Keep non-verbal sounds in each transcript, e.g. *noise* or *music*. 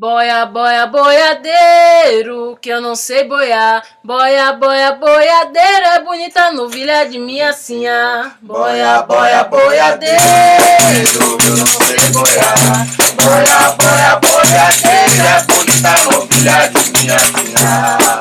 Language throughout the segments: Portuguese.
Boia, boia, boiadeiro, que eu não sei boiar. Boia, boia, boiadeiro, é bonita novilha de minha sinha. Boia, boia, boiadeiro, que eu não sei boiar. Boia, boia, boiadeiro, é bonita novilha de minha sinha.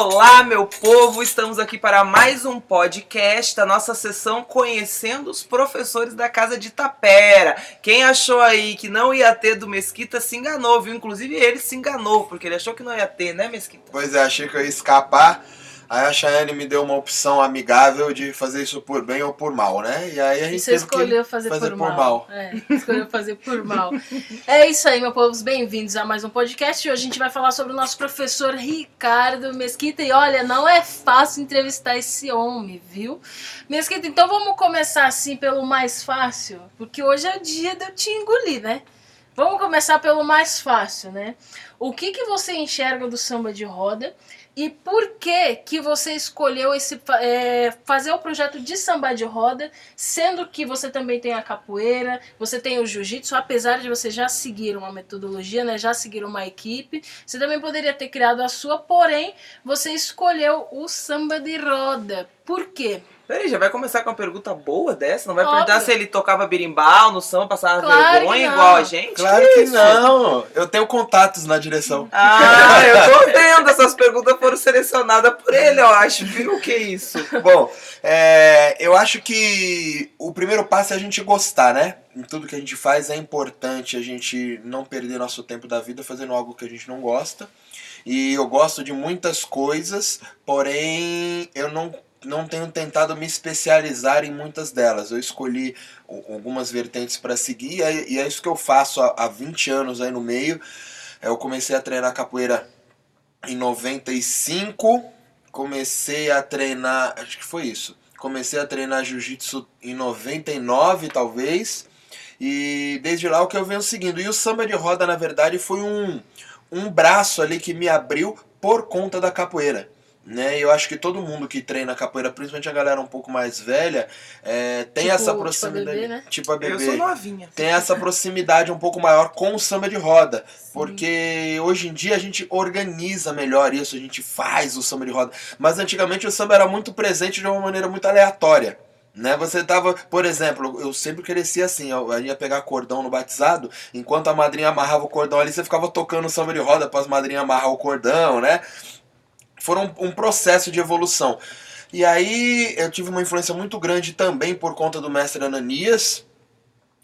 Olá, meu povo! Estamos aqui para mais um podcast da nossa sessão Conhecendo os Professores da Casa de Tapera. Quem achou aí que não ia ter do Mesquita se enganou, viu? Inclusive ele se enganou, porque ele achou que não ia ter, né, Mesquita? Pois é, achei que eu ia escapar. Aí a Chayane me deu uma opção amigável de fazer isso por bem ou por mal, né? E aí a gente Você escolheu que fazer, fazer por, por mal. mal. É, escolheu fazer por mal. É isso aí, meu povo. Bem-vindos a mais um podcast. Hoje a gente vai falar sobre o nosso professor Ricardo Mesquita. E olha, não é fácil entrevistar esse homem, viu? Mesquita, então vamos começar assim pelo mais fácil, porque hoje é o dia de eu te engolir, né? Vamos começar pelo mais fácil, né? O que, que você enxerga do samba de roda e por que que você escolheu esse é, fazer o projeto de samba de roda, sendo que você também tem a capoeira, você tem o jiu-jitsu, apesar de você já seguir uma metodologia, né, já seguir uma equipe, você também poderia ter criado a sua, porém você escolheu o samba de roda. Por quê? Peraí, já vai começar com uma pergunta boa dessa? Não vai Óbvio. perguntar se ele tocava birimbau no samba, passava Claro vergonha que igual a gente? Claro que isso? não! Eu tenho contatos na direção. Ah, eu tô vendo. Essas perguntas foram selecionadas por ele, eu acho. Viu o que é isso? Bom, é, eu acho que o primeiro passo é a gente gostar, né? Em tudo que a gente faz é importante a gente não perder nosso tempo da vida fazendo algo que a gente não gosta. E eu gosto de muitas coisas, porém eu não, não tenho tentado me especializar em muitas delas. Eu escolhi algumas vertentes para seguir e é, e é isso que eu faço há, há 20 anos aí no meio. Eu comecei a treinar capoeira em 95, comecei a treinar, acho que foi isso. Comecei a treinar jiu-jitsu em 99, talvez. E desde lá o que eu venho seguindo. E o samba de roda, na verdade, foi um, um braço ali que me abriu por conta da capoeira. Né? E eu acho que todo mundo que treina capoeira, principalmente a galera um pouco mais velha, é, tem Tipo- essa tipo a proximidade. bebê, né? Tipo a Eu bebê sou novinha. tem essa proximidade um pouco maior com o samba de roda. Porque hoje em dia a gente organiza melhor isso, a gente faz o samba de roda. Mas antigamente o samba era muito presente de uma maneira muito aleatória. Né? Você tava, por exemplo, eu sempre cresci assim, eu eu ia pegar cordão no batizado, enquanto a madrinha amarrava o cordão ali, você ficava tocando samba de roda para as madrinhas amarrar o cordão, né? Foram um, processo de evolução. E aí eu tive uma influência muito grande também por conta do mestre Ananias,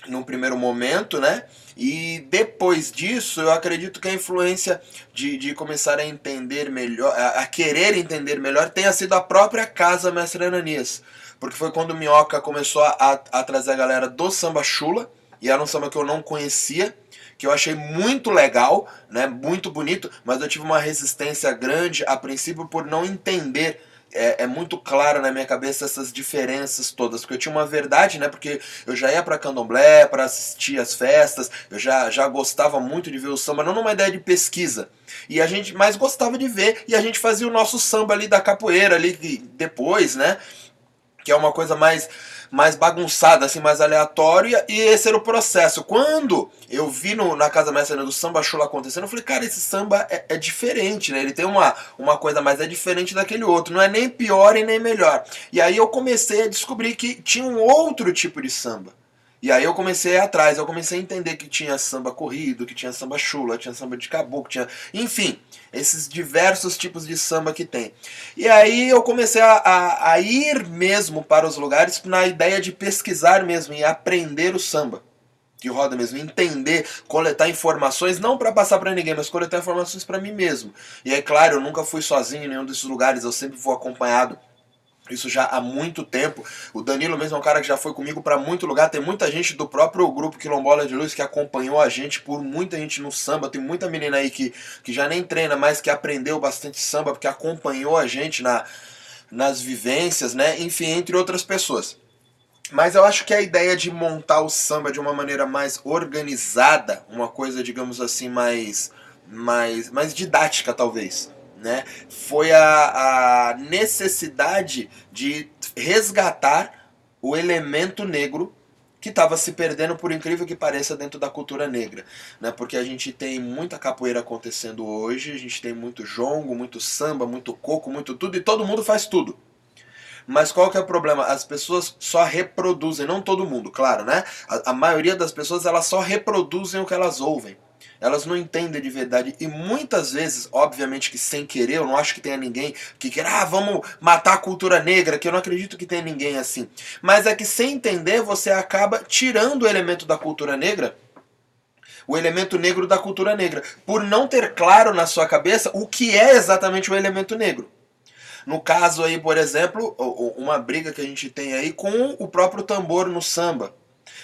num primeiro momento, né? E depois disso, eu acredito que a influência de, de começar a entender melhor, a, a querer entender melhor, tenha sido a própria casa Mestre Ananias. Porque foi quando o Minhoca começou a, a, a trazer a galera do samba chula, e era um samba que eu não conhecia, que eu achei muito legal, né? Muito bonito, mas eu tive uma resistência grande a princípio por não entender é, é muito claro na minha cabeça essas diferenças todas, porque eu tinha uma verdade, né? Porque eu já ia pra candomblé, pra assistir as festas, eu já, já gostava muito de ver o samba, não numa ideia de pesquisa. E a gente mais gostava de ver, e a gente fazia o nosso samba ali da capoeira ali depois, né? Que é uma coisa mais mais bagunçada, assim, mais aleatória, e esse era o processo. Quando eu vi no, na Casa Mestra do Samba Chula acontecendo, eu falei, cara, esse samba é, é diferente, né? Ele tem uma, uma coisa, mas é diferente daquele outro. Não é nem pior e nem melhor. E aí eu comecei a descobrir que tinha um outro tipo de samba. E aí eu comecei atrás, eu comecei a entender que tinha samba corrido, que tinha samba chula, tinha samba de caboclo, tinha... Enfim, esses diversos tipos de samba que tem. E aí eu comecei a, a, a ir mesmo para os lugares na ideia de pesquisar mesmo e aprender o samba de roda mesmo, entender, coletar informações, não para passar para ninguém, mas coletar informações para mim mesmo. E é claro, eu nunca fui sozinho em nenhum desses lugares, eu sempre vou acompanhado. Isso já há muito tempo. O Danilo mesmo é um cara que já foi comigo para muito lugar. Tem muita gente do próprio grupo Quilombola de Luz que acompanhou a gente por muita gente no samba. Tem muita menina aí que, que já nem treina, mas que aprendeu bastante samba, porque acompanhou a gente na, nas vivências, né? Enfim, entre outras pessoas. Mas eu acho que a ideia de montar o samba de uma maneira mais organizada, uma coisa, digamos assim, mais, mais, mais didática, talvez, né? Foi a, a necessidade de resgatar o elemento negro que estava se perdendo, por incrível que pareça, dentro da cultura negra. Né? Porque a gente tem muita capoeira acontecendo hoje, a gente tem muito jongo, muito samba, muito coco, muito tudo, e todo mundo faz tudo. Mas qual que é o problema? As pessoas só reproduzem, não todo mundo, claro, né? A, a maioria das pessoas elas só reproduzem o que elas ouvem. Elas não entendem de verdade e muitas vezes, obviamente que sem querer, eu não acho que tenha ninguém que queira, ah, vamos matar a cultura negra, que eu não acredito que tenha ninguém assim. Mas é que sem entender, você acaba tirando o elemento da cultura negra o elemento negro da cultura negra, por não ter claro na sua cabeça o que é exatamente o elemento negro. No caso aí, por exemplo, uma briga que a gente tem aí com o próprio tambor no samba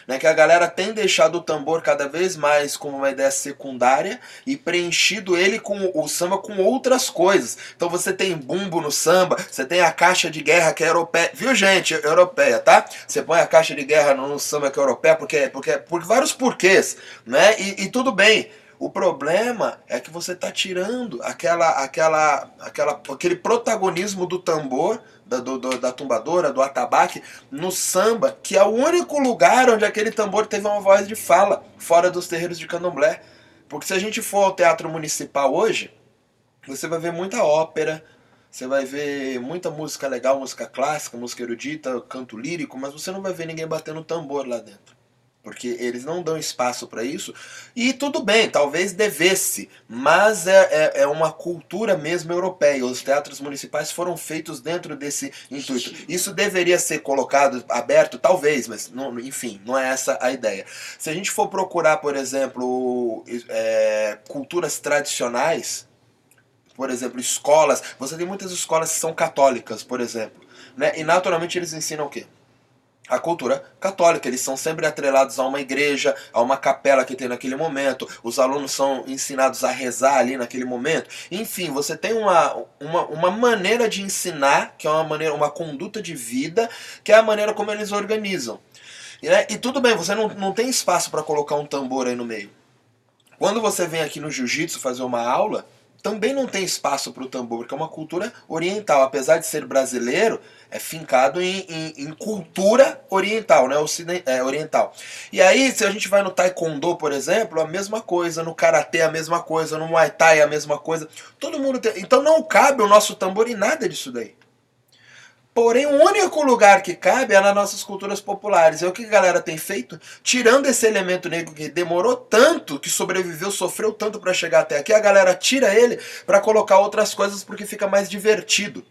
né, que a galera tem deixado o tambor cada vez mais como uma ideia secundária e preenchido ele com o samba com outras coisas. Então você tem bumbo no samba, você tem a caixa de guerra que é europeia, viu gente, europeia, tá? Você põe a caixa de guerra no, samba que é europeia porque, porque por vários porquês, né? E, e tudo bem. O problema é que você está tirando aquela, aquela, aquela, aquele protagonismo do tambor da, do, da tumbadora, do atabaque, no samba, que é o único lugar onde aquele tambor teve uma voz de fala, fora dos terreiros de candomblé. Porque se a gente for ao teatro municipal hoje, você vai ver muita ópera, você vai ver muita música legal, música clássica, música erudita, canto lírico, mas você não vai ver ninguém batendo tambor lá dentro porque eles não dão espaço para isso. E tudo bem, talvez devesse, mas é, é, é, uma cultura mesmo europeia. Os teatros municipais foram feitos dentro desse intuito. Isso deveria ser colocado aberto, talvez, mas não, enfim, não é essa a ideia. Se a gente for procurar, por exemplo, é, culturas tradicionais, por exemplo, escolas, você tem muitas escolas que são católicas, por exemplo, né? e naturalmente eles ensinam o quê? A cultura católica. Eles são sempre atrelados a uma igreja, a uma capela que tem naquele momento. Os alunos são ensinados a rezar ali naquele momento. Enfim, você tem uma, uma, uma maneira de ensinar, que é uma maneira, uma conduta de vida, que é a maneira como eles organizam. E, né, e tudo bem, você não, não tem espaço para colocar um tambor aí no meio. Quando você vem aqui no jiu-jitsu fazer uma aula, também não tem espaço para o tambor, porque é uma cultura oriental. Apesar de ser brasileiro, é fincado em, em, em cultura oriental, né? Ociden é, oriental. E aí, se a gente vai no taekwondo, por exemplo, a mesma coisa, no karatê a mesma coisa, no muay thai a mesma coisa. Todo mundo tem... Então não cabe o nosso tambor em nada disso daí. Porém, o único lugar que cabe é nas nossas culturas populares. É o que a galera tem feito, tirando esse elemento negro que demorou tanto, que sobreviveu, sofreu tanto para chegar até aqui, a galera tira ele para colocar outras coisas porque fica mais divertido.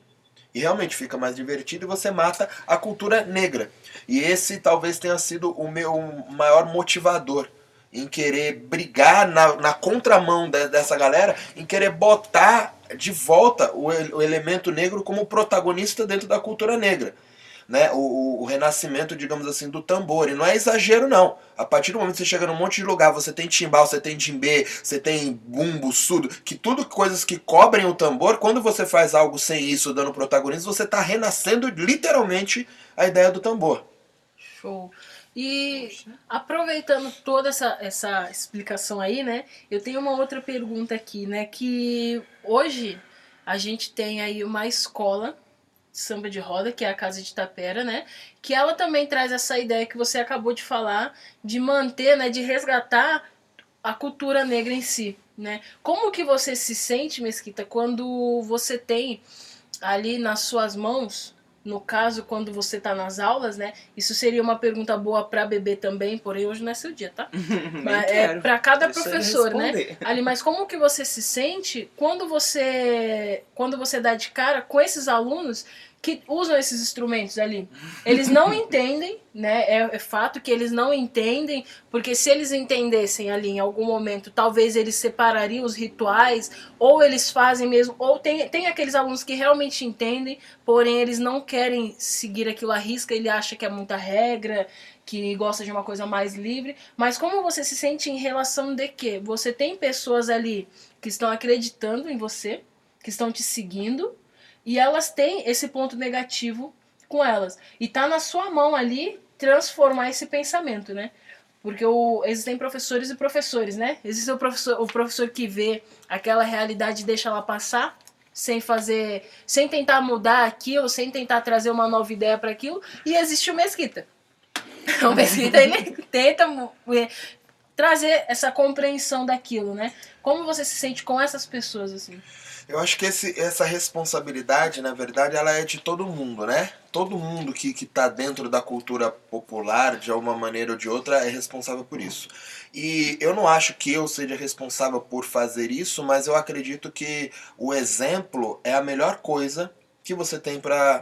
E realmente fica mais divertido e você mata a cultura negra. E esse talvez tenha sido o meu maior motivador em querer brigar na, na contramão de, dessa galera, em querer botar de volta o, o elemento negro como protagonista dentro da cultura negra. Né, o, o, renascimento, digamos assim, do tambor. E não é exagero, não. A partir do momento que você chega num monte de lugar, você tem timbal, você tem djembe, você tem bumbo, sudo, que tudo coisas que cobrem o tambor, quando você faz algo sem isso, dando protagonismo, você está renascendo literalmente a ideia do tambor. Show. E aproveitando toda essa, essa explicação aí, né? Eu tenho uma outra pergunta aqui, né? Que hoje a gente tem aí uma escola de samba de roda, que é a Casa de Tapera, né? Que ela também traz essa ideia que você acabou de falar, de manter, né? De resgatar a cultura negra em si, né? Como que você se sente, Mesquita, quando você tem ali nas suas mãos no caso, quando você está nas aulas, né? Isso seria uma pergunta boa para bebê também, porém hoje não é seu dia, tá? *laughs* mas é para cada Deixa professor, né? *laughs* Ali, mas como que você se sente quando você quando você dá de cara com esses alunos que usam esses instrumentos ali. Eles não *laughs* entendem, né? É, é, fato que eles não entendem, porque se eles entendessem ali em algum momento, talvez eles separariam os rituais, ou eles fazem mesmo, ou tem, tem aqueles alunos que realmente entendem, porém eles não querem seguir aquilo à risca, ele acha que é muita regra, que gosta de uma coisa mais livre. Mas como você se sente em relação de que você tem pessoas ali que estão acreditando em você, que estão te seguindo, e elas têm esse ponto negativo com elas. E tá na sua mão ali transformar esse pensamento, né? Porque o, existem professores e professores, né? Existe o professor, o professor que vê aquela realidade e deixa ela passar, sem fazer, sem tentar mudar aquilo, sem tentar trazer uma nova ideia para aquilo, e existe o mesquita. *laughs* O Mesquita, ele tenta trazer essa compreensão daquilo, né? Como você se sente com essas pessoas, assim? Eu acho que esse, essa responsabilidade, na verdade, ela é de todo mundo, né? Todo mundo que está dentro da cultura popular, de alguma maneira ou de outra, é responsável por isso. E eu não acho que eu seja responsável por fazer isso, mas eu acredito que o exemplo é a melhor coisa que você tem para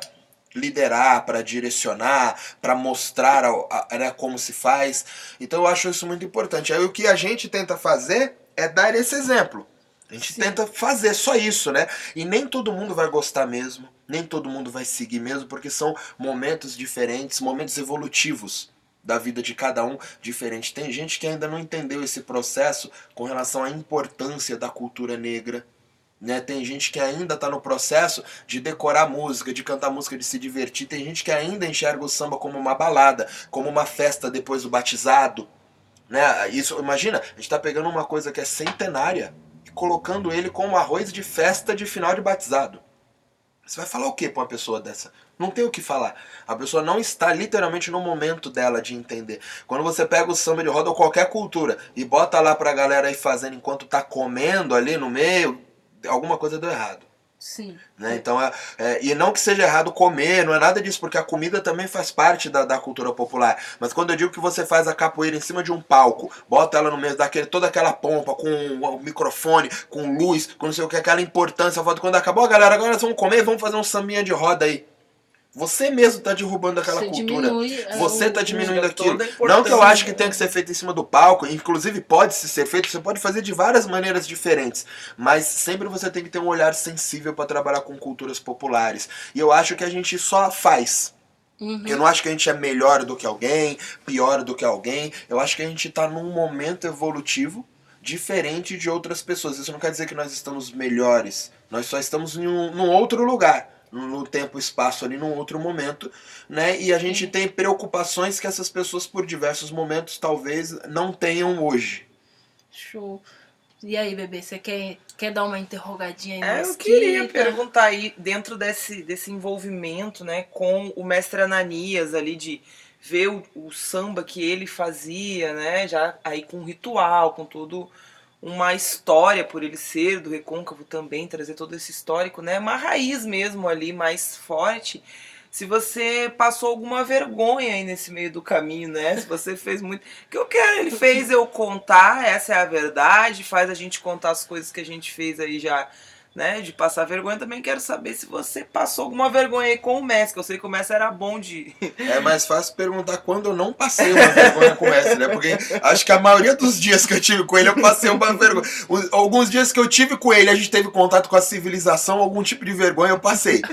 liderar, para direcionar, para mostrar a, a, né, como se faz. Então eu acho isso muito importante. Aí o que a gente tenta fazer é dar esse exemplo. A gente Sim. tenta fazer só isso, né? E nem todo mundo vai gostar mesmo, nem todo mundo vai seguir mesmo, porque são momentos diferentes, momentos evolutivos da vida de cada um diferente. Tem gente que ainda não entendeu esse processo com relação à importância da cultura negra. Né? Tem gente que ainda está no processo de decorar música, de cantar música, de se divertir. Tem gente que ainda enxerga o samba como uma balada, como uma festa depois do batizado. Né? Isso, imagina, a gente está pegando uma coisa que é centenária colocando ele como arroz de festa de final de batizado. Você vai falar o que para uma pessoa dessa? Não tem o que falar. A pessoa não está literalmente no momento dela de entender. Quando você pega o samba de roda ou qualquer cultura e bota lá pra galera aí fazendo enquanto tá comendo ali no meio, alguma coisa deu errado. Sim. Né? Então, é, é, e não que seja errado comer, não é nada disso, porque a comida também faz parte da, da cultura popular. Mas quando eu digo que você faz a capoeira em cima de um palco, bota ela no meio daquele, toda aquela pompa, com o microfone, com luz, com não sei o que, aquela importância, quando acabou, galera, agora nós vamos comer, vamos fazer um sambinha de roda aí. Você mesmo está derrubando aquela Você cultura. Diminui, é, você está diminuindo aquilo. Não que eu acho que tenha que ser feito em cima do palco, inclusive pode ser feito, você pode fazer de várias maneiras diferentes, mas sempre você tem que ter um olhar sensível para trabalhar com culturas populares. E eu acho que a gente só faz. Uhum. Eu não acho que a gente é melhor do que alguém, pior do que alguém. Eu acho que a gente está num momento evolutivo diferente de outras pessoas. Isso não quer dizer que nós estamos melhores. Nós só estamos em um, num outro lugar no tempo e espaço ali num outro momento, né? E a gente Sim. tem preocupações que essas pessoas por diversos momentos talvez não tenham hoje. Show. E aí, bebê, você quer, quer dar uma interrogadinha aí? É, eu queria perguntar aí, dentro desse, desse envolvimento, né, com o mestre Ananias ali, de ver o, o samba que ele fazia, né, já aí com ritual, com tudo uma história por ele ser do recôncavo também, trazer todo esse histórico, né? Uma raiz mesmo ali mais forte. Se você passou alguma vergonha aí nesse meio do caminho, né? Se você fez muito. O que eu quero, ele fez eu contar, essa é a verdade, faz a gente contar as coisas que a gente fez aí já né, de passar vergonha, também quero saber se você passou alguma vergonha aí com o Messi, que eu sei que o Messi era bom de. É mais fácil perguntar quando eu não passei uma vergonha com o Messi, né? Porque acho que a maioria dos dias que eu tive com ele, eu passei uma vergonha. Alguns dias que eu tive com ele, a gente teve contato com a civilização, algum tipo de vergonha eu passei.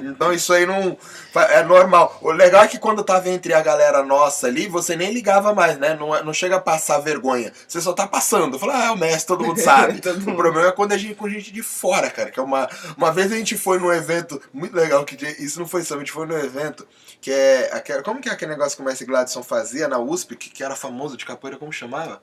Então isso aí não. É normal. O legal é que quando tava entre a galera nossa ali, você nem ligava mais, né? Não, é, não chega a passar vergonha. Você só tá passando. Fala, ah, é o Messi, todo mundo sabe. *laughs* o problema é quando a gente com gente de fora, cara. Que é uma, uma vez a gente foi num evento muito legal, que isso não foi só, a gente foi num evento que é. Aquela, como que é aquele negócio que o Messi Gladson fazia na USP, que, que era famoso de capoeira, como chamava?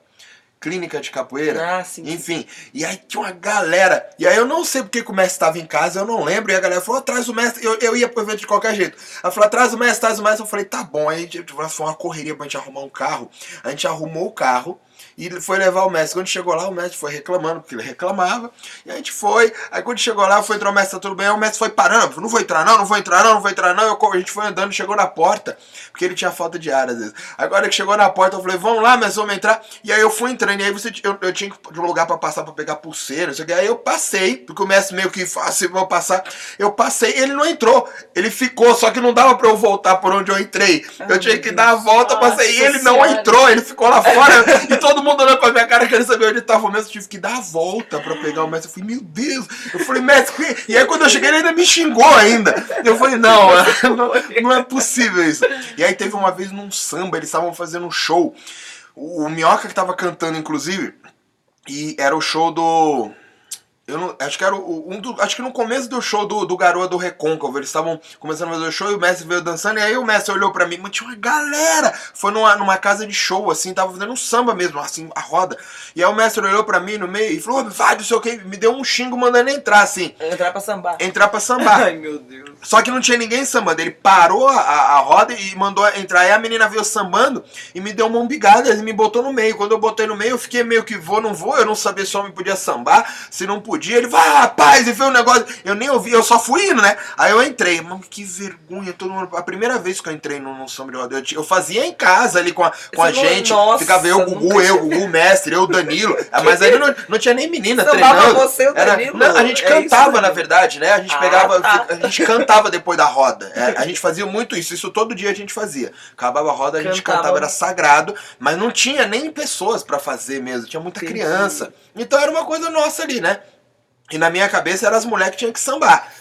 clínica de capoeira. Ah, sim, enfim. E aí tinha uma galera. E aí eu não sei porque que o mestre estava em casa, eu não lembro. E a galera falou: traz o mestre. Eu, eu ia pro evento de qualquer jeito. Ela falou: traz o mestre, traz o mestre. Eu falei: tá bom. Aí tipo, foi uma correria pra gente arrumar um carro. A gente arrumou o carro. E ele foi levar o mestre. Quando chegou lá, o mestre foi reclamando, porque ele reclamava. E a gente foi. Aí quando chegou lá, foi entrar o mestre, tá tudo bem. Aí o mestre foi parando. Não vou entrar, não, não vou entrar, não, não vou entrar, não. Eu, a gente foi andando, chegou na porta, porque ele tinha falta de ar às vezes. Agora que chegou na porta, eu falei, vamos lá, mestre, vamos entrar. E aí eu fui entrando. E aí você, eu, eu tinha um lugar pra passar pra pegar pulseira. Aí eu passei, porque o mestre meio que assim, vou passar. Eu passei, ele não entrou. Ele ficou, só que não dava pra eu voltar por onde eu entrei. eu tinha que dar a volta, passei. E ele não entrou, ele ficou lá fora. *laughs* e todo mundo olhando pra minha cara querendo saber onde tava o mestre, tive que dar a volta pra pegar o mestre. Eu falei, meu Deus! Eu falei, mestre, e aí quando eu cheguei ele ainda me xingou ainda. Eu falei, não, *laughs* não, *laughs* não é possível isso. E aí teve uma vez num samba, eles estavam fazendo um show. O, o Minhoca que tava cantando, inclusive, e era o show do. Eu não, acho que era o- um do, acho que no começo do show do, do Garoa do Recôncavo, eles estavam começando a fazer o show e o mestre veio dançando, e aí o mestre olhou pra mim, mas tinha uma galera. Foi numa, numa casa de show, assim, tava fazendo um samba mesmo, assim, a roda. E aí o mestre olhou pra mim no meio e falou, "Ô, vai, não sei o que, me deu um xingo mandando entrar, assim, Entrar pra sambar. entrar pra sambar. *laughs* Ai, meu Deus. Só que não tinha ninguém sambando. Ele parou a, a roda e mandou entrar. Aí a menina veio sambando e me deu uma umbigada e me botou no meio. Quando eu botei no meio, eu fiquei meio que vou, não vou. Eu não sabia se o homem podia sambar, se não podia. Ele vai, ah, rapaz, e fez um negócio. Eu nem ouvi, eu só fui indo, né? Aí eu entrei. Mano, que vergonha. Todo mundo... A primeira vez que eu entrei no, no samba de roda, eu, fazia em casa ali com a, com a gente. Nossa, Ficava eu, o Gugu, eu, o Gugu, o mestre, eu, o Danilo. *laughs* Ah, Mas aí não, não tinha nem menina Sambava treinando. você o Era- Danilo? não, a gente É cantava, isso, na verdade, né? A gente Ah, pegava, tá. a gente cantava depois da roda. É, a gente fazia muito isso, isso todo dia a gente fazia. Acabava a roda, a gente Cantava. cantava, era sagrado, mas não tinha nem pessoas pra fazer mesmo, tinha muita Entendi. criança. Então era uma coisa nossa ali, né? E na minha cabeça eram as mulheres que tinham que sambar.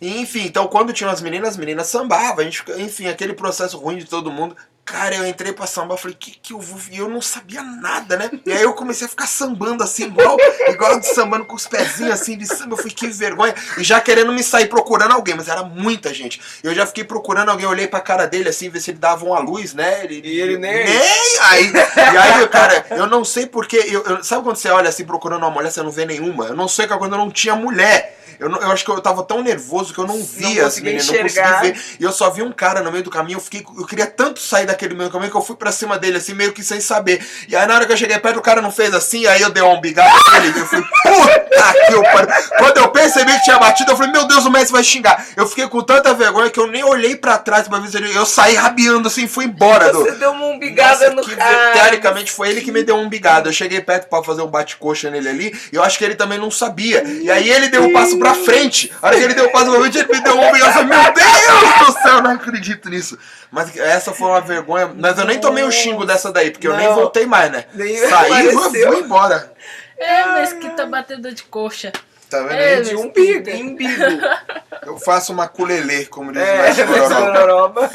E, enfim, então quando tinham as meninas, as meninas sambavam, a gente, enfim, aquele processo ruim de todo mundo. Cara, eu entrei pra sambar, falei, que que eu vou. E eu não sabia nada, né? E aí eu comecei a ficar sambando assim, igual, igual de sambando com os pezinhos assim de samba. Eu falei, que vergonha. E já querendo me sair procurando alguém, mas era muita gente. Eu já fiquei procurando alguém, olhei pra cara dele assim, ver se ele dava uma luz, né? Ele, E ele nem- Nem! Aí, e aí, cara, eu não sei porque. Eu, eu- sabe quando você olha assim procurando uma mulher, você não vê nenhuma? Eu não sei que quando eu não tinha mulher. Eu, não- eu acho que eu tava tão nervoso que eu não via as conseguia meninas, não consegui ver. E eu só vi um cara no meio do caminho, eu fiquei. Eu queria tanto sair daquele meio do caminho que eu fui pra cima dele, assim, meio que sem saber. E aí na hora que eu cheguei perto, o cara não fez assim, aí eu dei uma umbigada nele. Eu fui, puta que eu pariu. Quando eu percebi que tinha batido, eu falei, meu Deus, o Messi vai xingar. Eu fiquei com tanta vergonha que eu nem olhei pra trás pra ver se ele. Eu saí rabiando assim, fui embora do. Você deu uma umbigada Nossa, no que cara. Teoricamente foi ele que me deu um umbigado. Eu cheguei perto pra fazer um bate-coxa nele ali, e eu acho que ele também não sabia. E aí ele deu um passo pra frente. A hora que ele deu um passo pra frente, ele me deu um umbigado. Eu falei, meu Deus do céu, eu não acredito nisso. Mas essa foi uma vergonha. Mas eu nem tomei o xingo dessa daí, porque eu nem Não. voltei mais, né? Nem Saí e vou embora. É, mas que tá batendo de coxa. Tá vendo? É? De umbigo, umbigo. *laughs* Eu faço uma culelê, como diz É, mas Gororoba. gororoba.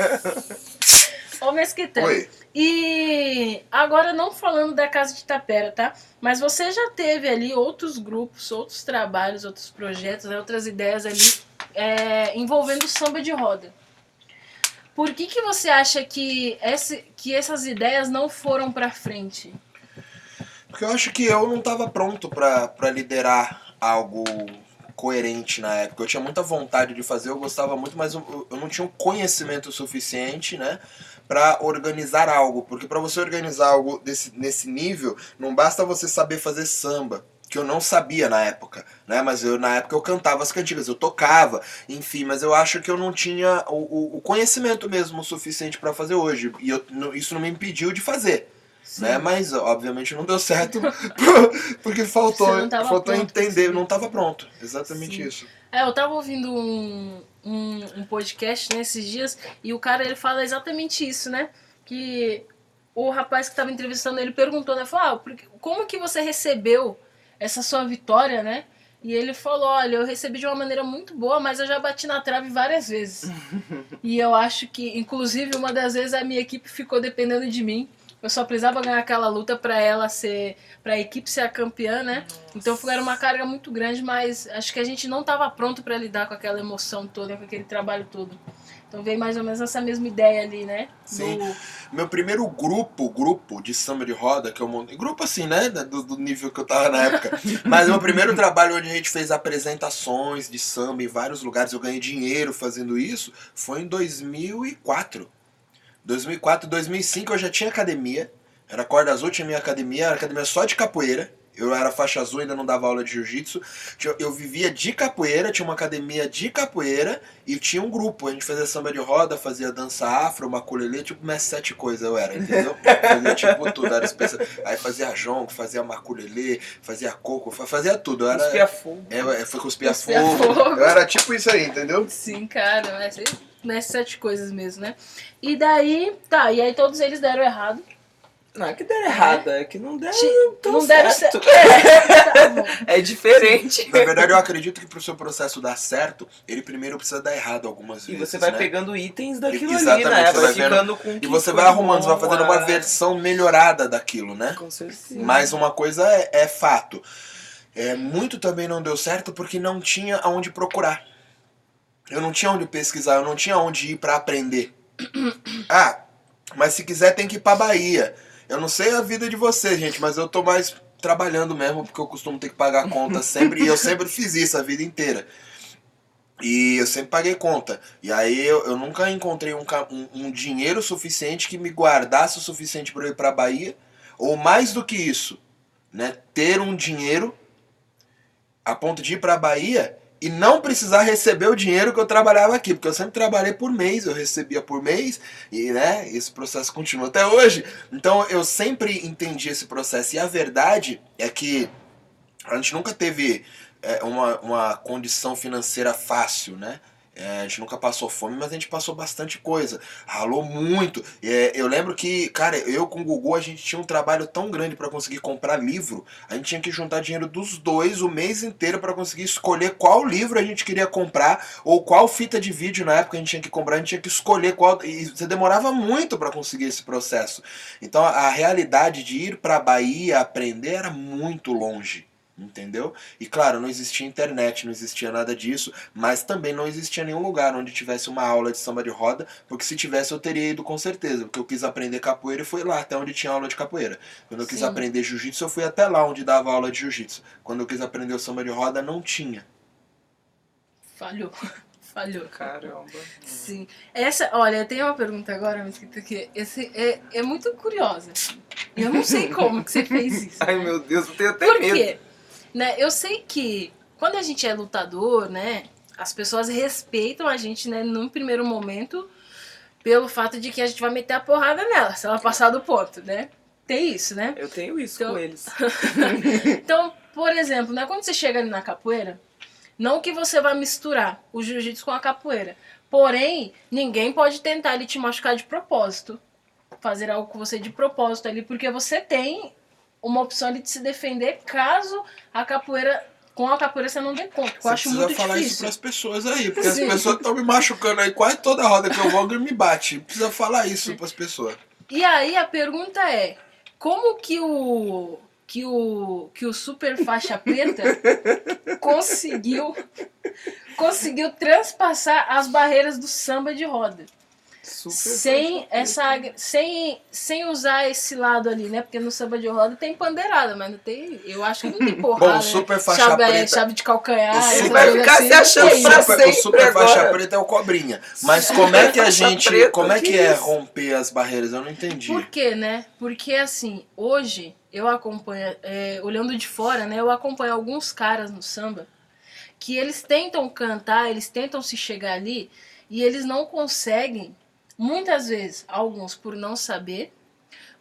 Ô, Mesquita. Oi. E agora não falando da Casa de Tapera, tá? Mas você já teve ali outros grupos, outros trabalhos, outros projetos, né? outras ideias ali é, envolvendo samba de roda. Por que, que você acha que, esse, que essas ideias não foram pra frente? Porque eu acho que eu não estava pronto pra liderar algo coerente na época. Eu tinha muita vontade de fazer, eu gostava muito, mas eu, eu não tinha um conhecimento suficiente, né? Pra organizar algo. Porque pra você organizar algo desse, nesse nível, não basta você saber fazer samba. Que eu não sabia na época, né? Mas eu, na época eu cantava as cantigas, eu tocava, enfim, mas eu acho que eu não tinha o, o- conhecimento mesmo suficiente pra fazer hoje. E eu- isso não me impediu de fazer né? Mas obviamente não deu certo *laughs* porque faltou, Você não tava faltou pronto, entender, não estava pronto. Exatamente Sim. isso. É, eu tava ouvindo um, um, um podcast nesses dias e o cara ele fala exatamente isso, né? Que o rapaz que tava entrevistando ele perguntou, né? Falou, ah, como que você recebeu essa sua vitória, né? E ele falou, olha, eu recebi de uma maneira muito boa, mas eu já bati na trave várias vezes. *laughs* e eu acho que, inclusive, uma das vezes a minha equipe ficou dependendo de mim. Eu só precisava ganhar aquela luta pra ela ser, pra equipe ser a campeã, né? Então foi era uma carga muito grande, mas acho que a gente não estava pronto para lidar com aquela emoção toda, com aquele trabalho todo. Então veio mais ou menos essa mesma ideia ali, né? Sim. Do- Meu primeiro grupo, grupo de samba de roda que eu montei, grupo assim, né, do, do nível que eu tava na época. *laughs* Mas meu primeiro trabalho onde a gente fez apresentações de samba em vários lugares, eu ganhei dinheiro fazendo isso, foi em 2004. 2004, 2005 eu já tinha academia. Era corda azul, tinha minha academia, era academia só de capoeira. Eu era faixa azul, ainda não dava aula de jiu-jitsu. Eu vivia de capoeira, tinha uma academia de capoeira e tinha um grupo. A gente fazia samba de roda, fazia dança afro, maculelê, tipo umas sete coisas eu era, entendeu? *laughs* Fazia tipo tudo, era especial. Aí fazia jongo, fazia maculelê, fazia coco, fa- fazia tudo. Eu era, Cuspia fogo. é, foi cuspir a Cuspia fogo. fogo. Eu era tipo isso aí, entendeu? Sim, cara, mas nessas sete coisas mesmo, né? E daí, tá, e aí todos eles deram errado. Não é que deram errado, é que não deram tão não deram certo. certo. *laughs* É, tá. É diferente. Na verdade, eu acredito que pro seu processo dar certo, ele primeiro precisa dar errado algumas E vezes. você vai né? pegando itens daquilo Exatamente, ali, né? você Vai ficando com E você vai arrumando, você vai fazendo uma versão melhorada daquilo, né? Com certeza. Mas uma coisa é, é fato. É, muito também não deu certo porque não tinha aonde procurar. Eu não tinha onde pesquisar, eu não tinha onde ir para aprender. Ah, mas se quiser tem que ir pra Bahia. Eu não sei a vida de vocês, gente, mas eu tô mais trabalhando mesmo porque eu costumo ter que pagar conta *laughs* sempre e eu sempre fiz isso a vida inteira. E eu sempre paguei conta. E aí eu, eu nunca encontrei um, um, um dinheiro suficiente que me guardasse o suficiente para eu ir para Bahia. Ou mais do que isso, né? Ter um dinheiro a ponto de ir para Bahia e não precisar receber o dinheiro que eu trabalhava aqui, porque eu sempre trabalhei por mês, eu recebia por mês e, né, esse processo continua até hoje. Então eu sempre entendi esse processo e a verdade é que a gente nunca teve é, uma, uma condição financeira fácil, né? É, a gente nunca passou fome, mas a gente passou bastante coisa. Ralou muito. É, eu lembro que, cara, eu com o Gugu, a gente tinha um trabalho tão grande para conseguir comprar livro. A gente tinha que juntar dinheiro dos dois o mês inteiro para conseguir escolher qual livro a gente queria comprar ou qual fita de vídeo na época a gente tinha que comprar. A gente tinha que escolher qual. E você demorava muito para conseguir esse processo. Então a realidade de ir para Bahia aprender era muito longe. Entendeu? E claro, não existia internet, não existia nada disso, mas também não existia nenhum lugar onde tivesse uma aula de samba de roda, porque se tivesse eu teria ido com certeza, porque eu quis aprender capoeira e fui lá até onde tinha aula de capoeira. Quando eu quis Sim. aprender jiu-jitsu, eu fui até lá onde dava aula de jiu-jitsu. Quando eu quis aprender o samba de roda, não tinha. Falhou. *laughs* Falhou. Caramba. Sim. Essa, olha, tenho uma pergunta agora, Mesquita, que esse é, é muito curiosa. E eu não sei como que você fez isso. Ai meu Deus, eu tenho até Por medo. quê? Né, eu sei que quando a gente é lutador, né, as pessoas respeitam a gente, né, num primeiro momento, pelo fato de que a gente vai meter a porrada nela, se ela passar do ponto, né? Tem isso, né? Eu tenho isso Então- com eles. *laughs* Então, por exemplo, né, quando você chega ali na capoeira, não que você vai misturar o jiu-jitsu com a capoeira. Porém, ninguém pode tentar ali te machucar de propósito. Fazer algo com você de propósito ali, porque você tem uma opção ali de se defender caso a capoeira. Com a capoeira você não dê conta. Eu Você acho precisa muito falar isso difícil. pras pessoas aí, porque Sim. as pessoas estão me machucando aí, quase toda roda que eu vou, alguém me bate. Precisa falar isso pras pessoas. E aí a pergunta é: como que o que o que o super faixa preta *laughs* conseguiu conseguiu transpassar as barreiras do samba de roda Super sem essa sem sem usar esse lado ali, né? Porque no samba de roda tem pandeirada, mas não tem, eu acho que não tem *laughs* porrada. Bom, o né? super faixa chave, é, preta- chave de calcanhar, o super- Vai ficar assim, se achando pra super, o super faixa agora. preta é o cobrinha. Mas como é que a Faixa gente. preta, como é que, que é isso? romper as barreiras? Eu não entendi. Por quê, né? Porque assim, hoje eu acompanho, é, olhando de fora, né? Eu acompanho alguns caras no samba que eles tentam cantar, eles tentam se chegar ali e eles não conseguem. Muitas vezes, alguns por não saber,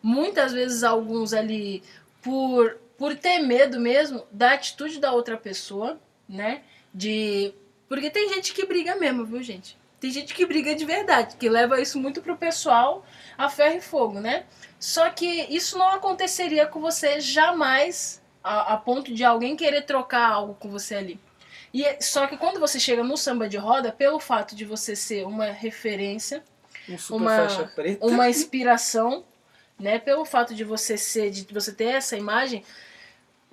muitas vezes alguns ali por por ter medo mesmo da atitude da outra pessoa, né? De porque tem gente que briga mesmo, viu, gente? Tem gente que briga de verdade, que leva isso muito pro pessoal a ferro e fogo, né? Só que isso não aconteceria com você jamais a, a ponto de alguém querer trocar algo com você ali. E é- só que quando você chega no samba de roda, pelo fato de você ser uma referência, Um super uma- faixa preta. uma *laughs* inspiração, né? Pelo fato de você ser, de você ter essa imagem,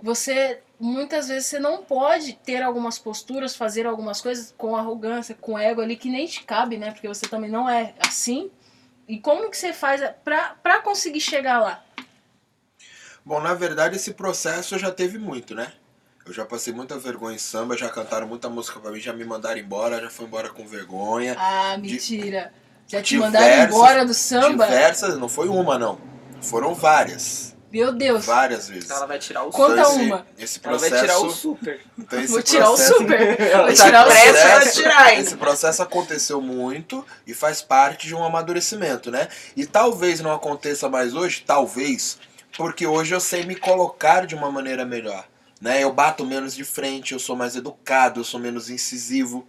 você muitas vezes você não pode ter algumas posturas, fazer algumas coisas com arrogância, com ego ali que nem te cabe, né? Porque você também não é assim. E como que você faz pra conseguir chegar lá? Bom, na verdade, esse processo já teve muito, né? Eu já passei muita vergonha em samba, já cantaram muita música pra mim, já me mandaram embora, já fui embora com vergonha. Ah, mentira. Já te Diversas- mandaram embora do samba? Diversas, não foi uma, não. Foram várias. Meu Deus. Várias vezes. Ela vai tirar o Conta Então, esse, uma. Esse Ela processo. vai tirar o super. então, esse Vou tirar o processo- super. *laughs* Ela Vou tá tirar o super. a tirar, hein? Esse processo aconteceu muito e faz parte de um amadurecimento, né? E talvez não aconteça mais hoje, talvez, porque hoje eu sei me colocar de uma maneira melhor. Né? Eu bato menos de frente, eu sou mais educado, eu sou menos incisivo.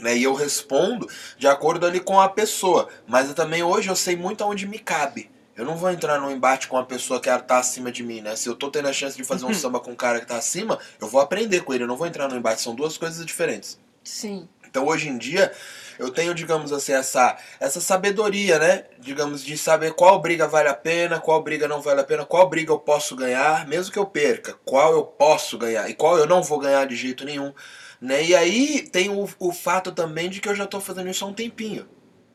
Né? E eu respondo de acordo ali com a pessoa. Mas eu também hoje eu sei muito aonde me cabe. Eu não vou entrar num embate com uma pessoa que tá acima de mim, né? Se eu tô tendo a chance de fazer um samba com um cara que tá acima, eu vou aprender com ele, eu não vou entrar num embate. São duas coisas diferentes. Sim. Então hoje em dia eu tenho, digamos assim, essa, essa sabedoria, né? Digamos, de saber qual briga vale a pena, qual briga não vale a pena, qual briga eu posso ganhar, mesmo que eu perca, qual eu posso ganhar e qual eu não vou ganhar de jeito nenhum. Né? E aí tem o, o fato também de que eu já estou fazendo isso há um tempinho.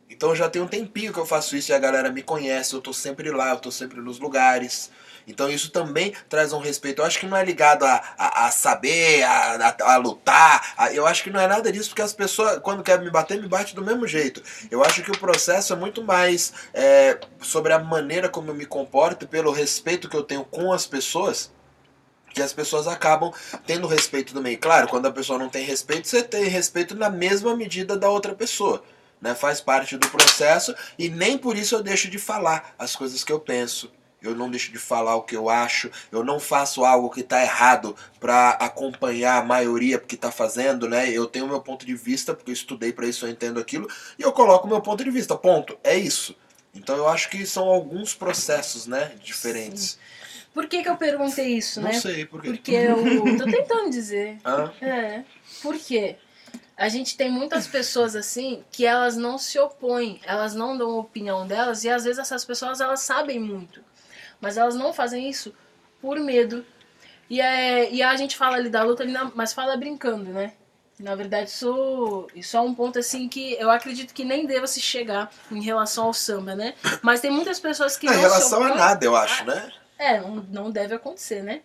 Então já tem um tempinho que eu faço isso e a galera me conhece, eu estou sempre lá, eu estou sempre nos lugares. Então isso também traz um respeito. Eu acho que não é ligado a, a, a saber, a, a, a lutar. A, eu acho que não é nada disso, porque as pessoas, quando querem me bater, me bate do mesmo jeito. Eu acho que o processo é muito mais é, sobre a maneira como eu me comporto, pelo respeito que eu tenho com as pessoas que as pessoas acabam tendo respeito também. Claro, quando a pessoa não tem respeito, você tem respeito na mesma medida da outra pessoa. Né? Faz parte do processo e nem por isso eu deixo de falar as coisas que eu penso, eu não deixo de falar o que eu acho, eu não faço algo que está errado para acompanhar a maioria que está fazendo, né? Eu tenho meu ponto de vista, porque eu estudei para isso, eu entendo aquilo, e eu coloco meu ponto de vista, ponto. É isso. Então eu acho que são alguns processos, né, diferentes. Sim. Por que, que eu perguntei isso, não né? Não sei, por quê? Porque eu tô tentando dizer. *laughs* Ah? É. Por quê? A gente tem muitas pessoas assim que elas não se opõem, elas não dão opinião delas e às vezes essas pessoas elas sabem muito. Mas elas não fazem isso por medo. E, é, e a gente fala ali da luta, mas fala brincando, né? Na verdade, isso, isso é um ponto assim que eu acredito que nem deva se chegar em relação ao samba, né? Mas tem muitas pessoas que. Em relação a nada, eu acho, né? É, não, não deve acontecer, né?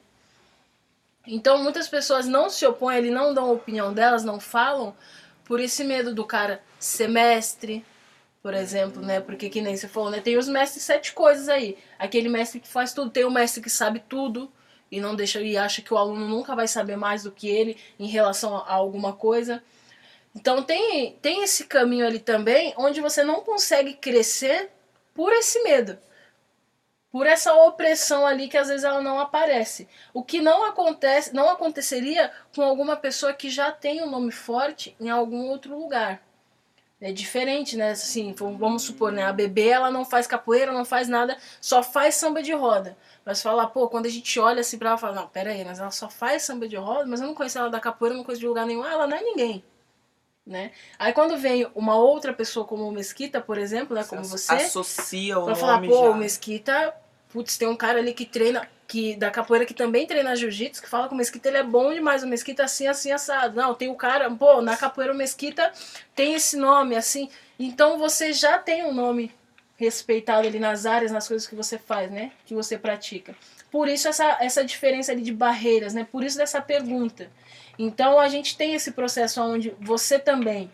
Então muitas pessoas não se opõem, eles não dão opinião delas, não falam, por esse medo do cara ser mestre, por exemplo, né? Porque que nem você falou, né? Tem os mestres sete coisas aí. Aquele mestre que faz tudo, tem o mestre que sabe tudo e não deixa e acha que o aluno nunca vai saber mais do que ele em relação a alguma coisa. Então tem, tem esse caminho ali também onde você não consegue crescer por esse medo. Por essa opressão ali que às vezes ela não aparece. O que não acontece, não aconteceria com alguma pessoa que já tem um nome forte em algum outro lugar. É diferente, né? Assim, vamos supor, né? A bebê ela não faz capoeira, não faz nada, só faz samba de roda. Mas falar, pô, quando a gente olha assim pra ela, fala, não, pera aí, mas ela só faz samba de roda, mas eu não conheço ela da capoeira, não conheço de lugar nenhum, ela não é ninguém. Né? Aí quando vem uma outra pessoa como o Mesquita, por exemplo, né, como você, associa o nome falar, pô, já. o Mesquita, putz, tem um cara ali que treina que da capoeira que também treina jiu-jitsu, que fala que o Mesquita ele é bom demais, o Mesquita assim, assim, assado. Não, tem o cara, pô, na capoeira o Mesquita tem esse nome, assim. Então você já tem um nome respeitado ali nas áreas, nas coisas que você faz, né? Que você pratica. Por isso essa, essa diferença ali de barreiras, né? Por isso dessa pergunta. Então a gente tem esse processo onde você também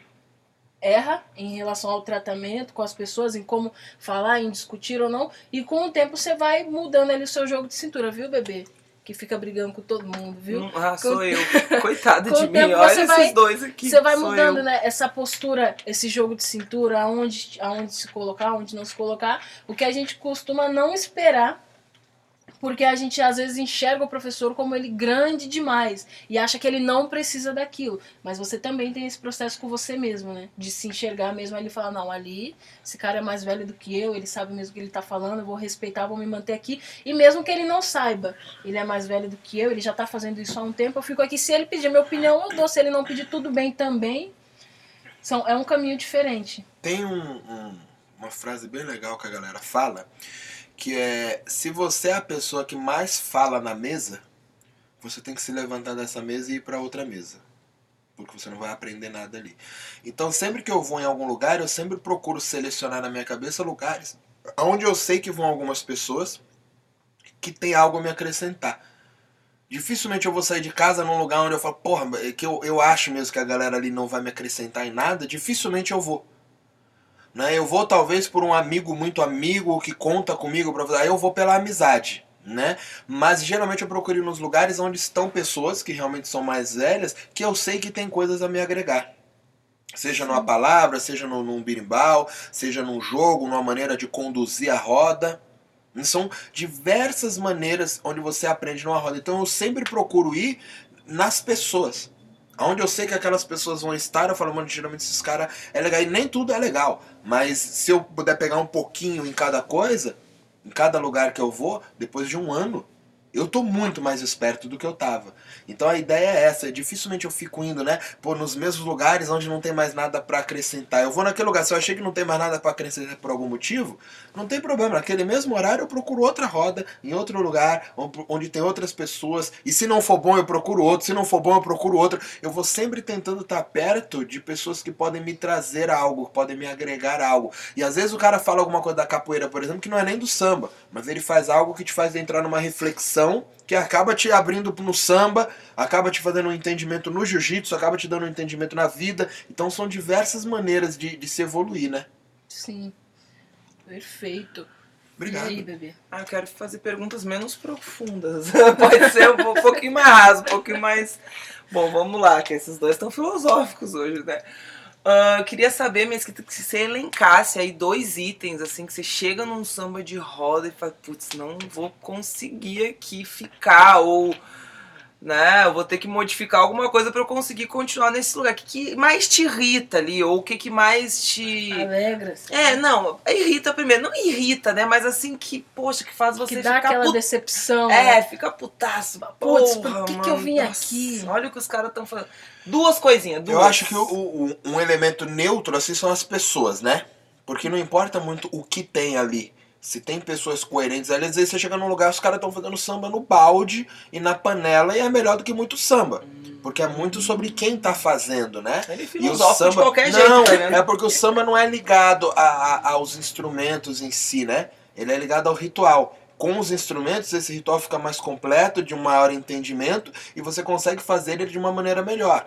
erra em relação ao tratamento com as pessoas, em como falar, em discutir ou não, e com o tempo você vai mudando ali o seu jogo de cintura, viu, bebê? Que fica brigando com todo mundo, viu? Hum, Ah, Com- sou eu. *laughs* Coitado com de mim. Olha você esses vai- dois aqui. Você vai mudando, eu. né? Essa postura, esse jogo de cintura, aonde, aonde se colocar, aonde não se colocar. O que a gente costuma não esperar, porque a gente às vezes enxerga o professor como ele grande demais e acha que ele não precisa daquilo. Mas você também tem esse processo com você mesmo, né? De se enxergar mesmo ali e falar: não, ali, esse cara é mais velho do que eu, ele sabe mesmo o que ele tá falando, eu vou respeitar, vou me manter aqui. E mesmo que ele não saiba, ele é mais velho do que eu, ele já tá fazendo isso há um tempo, eu fico aqui. Se ele pedir minha opinião, eu dou. Se ele não pedir, tudo bem também. São, é um caminho diferente. Tem um- um- uma frase bem legal que a galera fala, que é se você é a pessoa que mais fala na mesa, você tem que se levantar dessa mesa e ir para outra mesa. Porque você não vai aprender nada ali. Então, sempre que eu vou em algum lugar, eu sempre procuro selecionar na minha cabeça lugares onde eu sei que vão algumas pessoas que tem algo a me acrescentar. Dificilmente eu vou sair de casa num lugar onde eu falo, porra, é que eu, eu acho mesmo que a galera ali não vai me acrescentar em nada. Dificilmente eu vou. Né? Eu vou talvez por um amigo muito amigo que conta comigo para eu vou pela amizade, né? Mas geralmente eu procuro ir nos lugares onde estão pessoas que realmente são mais velhas, que eu sei que tem coisas a me agregar. Seja numa palavra, seja num, num birimbau, seja num jogo, numa maneira de conduzir a roda. São diversas maneiras onde você aprende numa roda. Então eu sempre procuro ir nas pessoas. Onde eu sei que aquelas pessoas vão estar, eu falo, mano, geralmente esses caras é legal. E nem tudo é legal. Mas se eu puder pegar um pouquinho em cada coisa, em cada lugar que eu vou, depois de um ano, Eu tô muito mais esperto do que eu tava. Então a ideia é essa, dificilmente eu fico indo, né, pô, nos mesmos lugares onde não tem mais nada para acrescentar. Eu vou naquele lugar, se eu achei que não tem mais nada para acrescentar por algum motivo, não tem problema. Naquele mesmo horário eu procuro outra roda, em outro lugar, onde tem outras pessoas. E se não for bom, eu procuro outro. Se não for bom, eu procuro outro. Eu vou sempre tentando estar perto de pessoas que podem me trazer algo, podem me agregar algo. E às vezes o cara fala alguma coisa da capoeira, por exemplo, que não é nem do samba, mas ele faz algo que te faz entrar numa reflexão que acaba te abrindo no samba, acaba te fazendo um entendimento no jiu-jitsu, acaba te dando um entendimento na vida. Então são diversas maneiras de, de se evoluir, né? Sim. Perfeito. Obrigado. E aí, bebê? Ah, eu quero fazer perguntas menos profundas. *laughs* Pode ser um pouquinho mais raso, um pouquinho mais. Bom, vamos lá, que esses dois estão filosóficos hoje, né? Uh, eu queria saber, Mesquita, que se você elencasse aí dois itens, assim, que você chega num samba de roda e fala, putz, não vou conseguir aqui ficar, ou né? Eu vou ter que modificar alguma coisa para eu conseguir continuar nesse lugar. O que, que mais te irrita ali? Ou o que, que mais te. Alegra. Assim. É, não, irrita primeiro. Não irrita, né? Mas assim que, poxa, que faz você que dá ficar aquela put... decepção. É, né? fica putaço. Putz, Porra, por que, mano, que eu vim nossa, aqui? Olha o que os caras estão falando. Duas coisinhas, duas. Eu acho que o, o, um elemento neutro assim são as pessoas, né? Porque não importa muito o que tem ali. Se tem pessoas coerentes ali, às vezes você chega num lugar os caras estão fazendo samba no balde e na panela e é melhor do que muito samba. Porque é muito sobre quem tá fazendo, né? Ele E o samba. de qualquer jeito, não, tá é porque o samba não é ligado a- a- aos instrumentos em si, né? Ele é ligado ao ritual. Com os instrumentos, esse ritual fica mais completo, de um maior entendimento, e você consegue fazer ele de uma maneira melhor.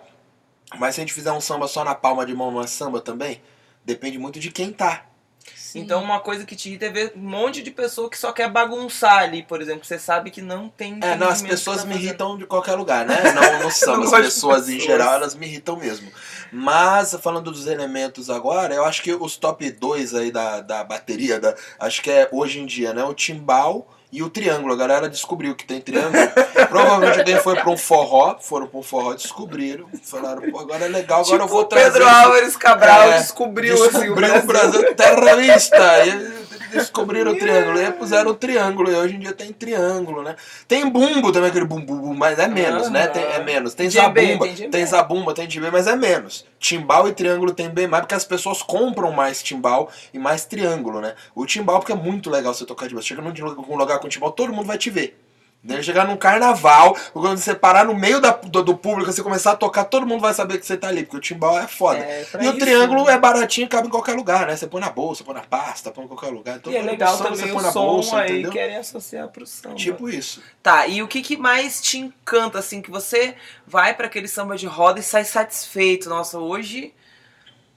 Mas se a gente fizer um samba só na palma de mão, não é samba também? Depende muito de quem tá. Sim. Então uma coisa que te irrita é ver um monte de pessoa que só quer bagunçar ali, por exemplo. Você sabe que não tem. É, não, as pessoas me tá fazendo. irritam de qualquer lugar, né? *laughs* Não Não as gosto de pessoas em geral, elas me irritam mesmo. Mas, falando dos elementos agora, eu acho que os top 2 aí da, da bateria, da, acho que é hoje em dia, né? O timbal e o triângulo. A galera descobriu que tem triângulo. *laughs* Provavelmente alguém foi pra um forró, foram pra um forró, descobriram, falaram, agora é legal, agora tipo eu vou o trazer... Pedro. Álvares Cabral É, descobriu, assim, o Descobriu o Brasil. Brasil terrorista. E descobriram o triângulo. E aí puseram o triângulo. E hoje em dia tem triângulo, né? Tem bumbo também, aquele bum, bum, bum, mas é menos, né? Tem, é menos. Tem Djembe, zabumba, tem tem zabumba, tem djembe, mas é menos. Timbal e triângulo tem bem mais, porque as pessoas compram mais timbal e mais triângulo, né? O timbal, porque é muito legal você tocar de Você chega num num lugar com timbal, todo mundo vai te ver. Né? Chegar num carnaval, quando você parar no meio da- do, do público, você começar a tocar, todo mundo vai saber que você tá ali, porque o timbal é foda. É, E o isso, triângulo né? é baratinho, cabe em qualquer lugar, né? Você põe na bolsa, põe na pasta, põe em qualquer lugar. Então, E é legal também você põe o na som bolsa, aí, entendeu? querem associar pro samba. Tipo isso. Tá, e o que, que mais te encanta, assim, que você vai pra aquele samba de roda e sai satisfeito? Nossa, hoje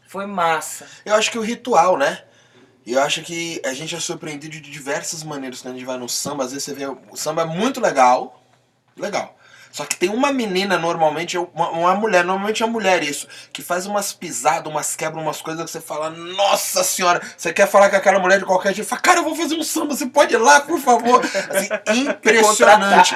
foi massa. Eu acho que o ritual, né? E eu acho que a gente é surpreendido de diversas maneiras quando a gente vai no samba. Às vezes você vê o samba é muito legal, legal. Só que tem uma menina normalmente, uma, uma mulher, normalmente é mulher isso, que faz umas pisadas, umas quebras, umas coisas que você fala, nossa senhora, você quer falar com aquela mulher de qualquer jeito, fala, cara, eu vou fazer um samba, você pode ir lá, por favor. Assim, *laughs* impressionante.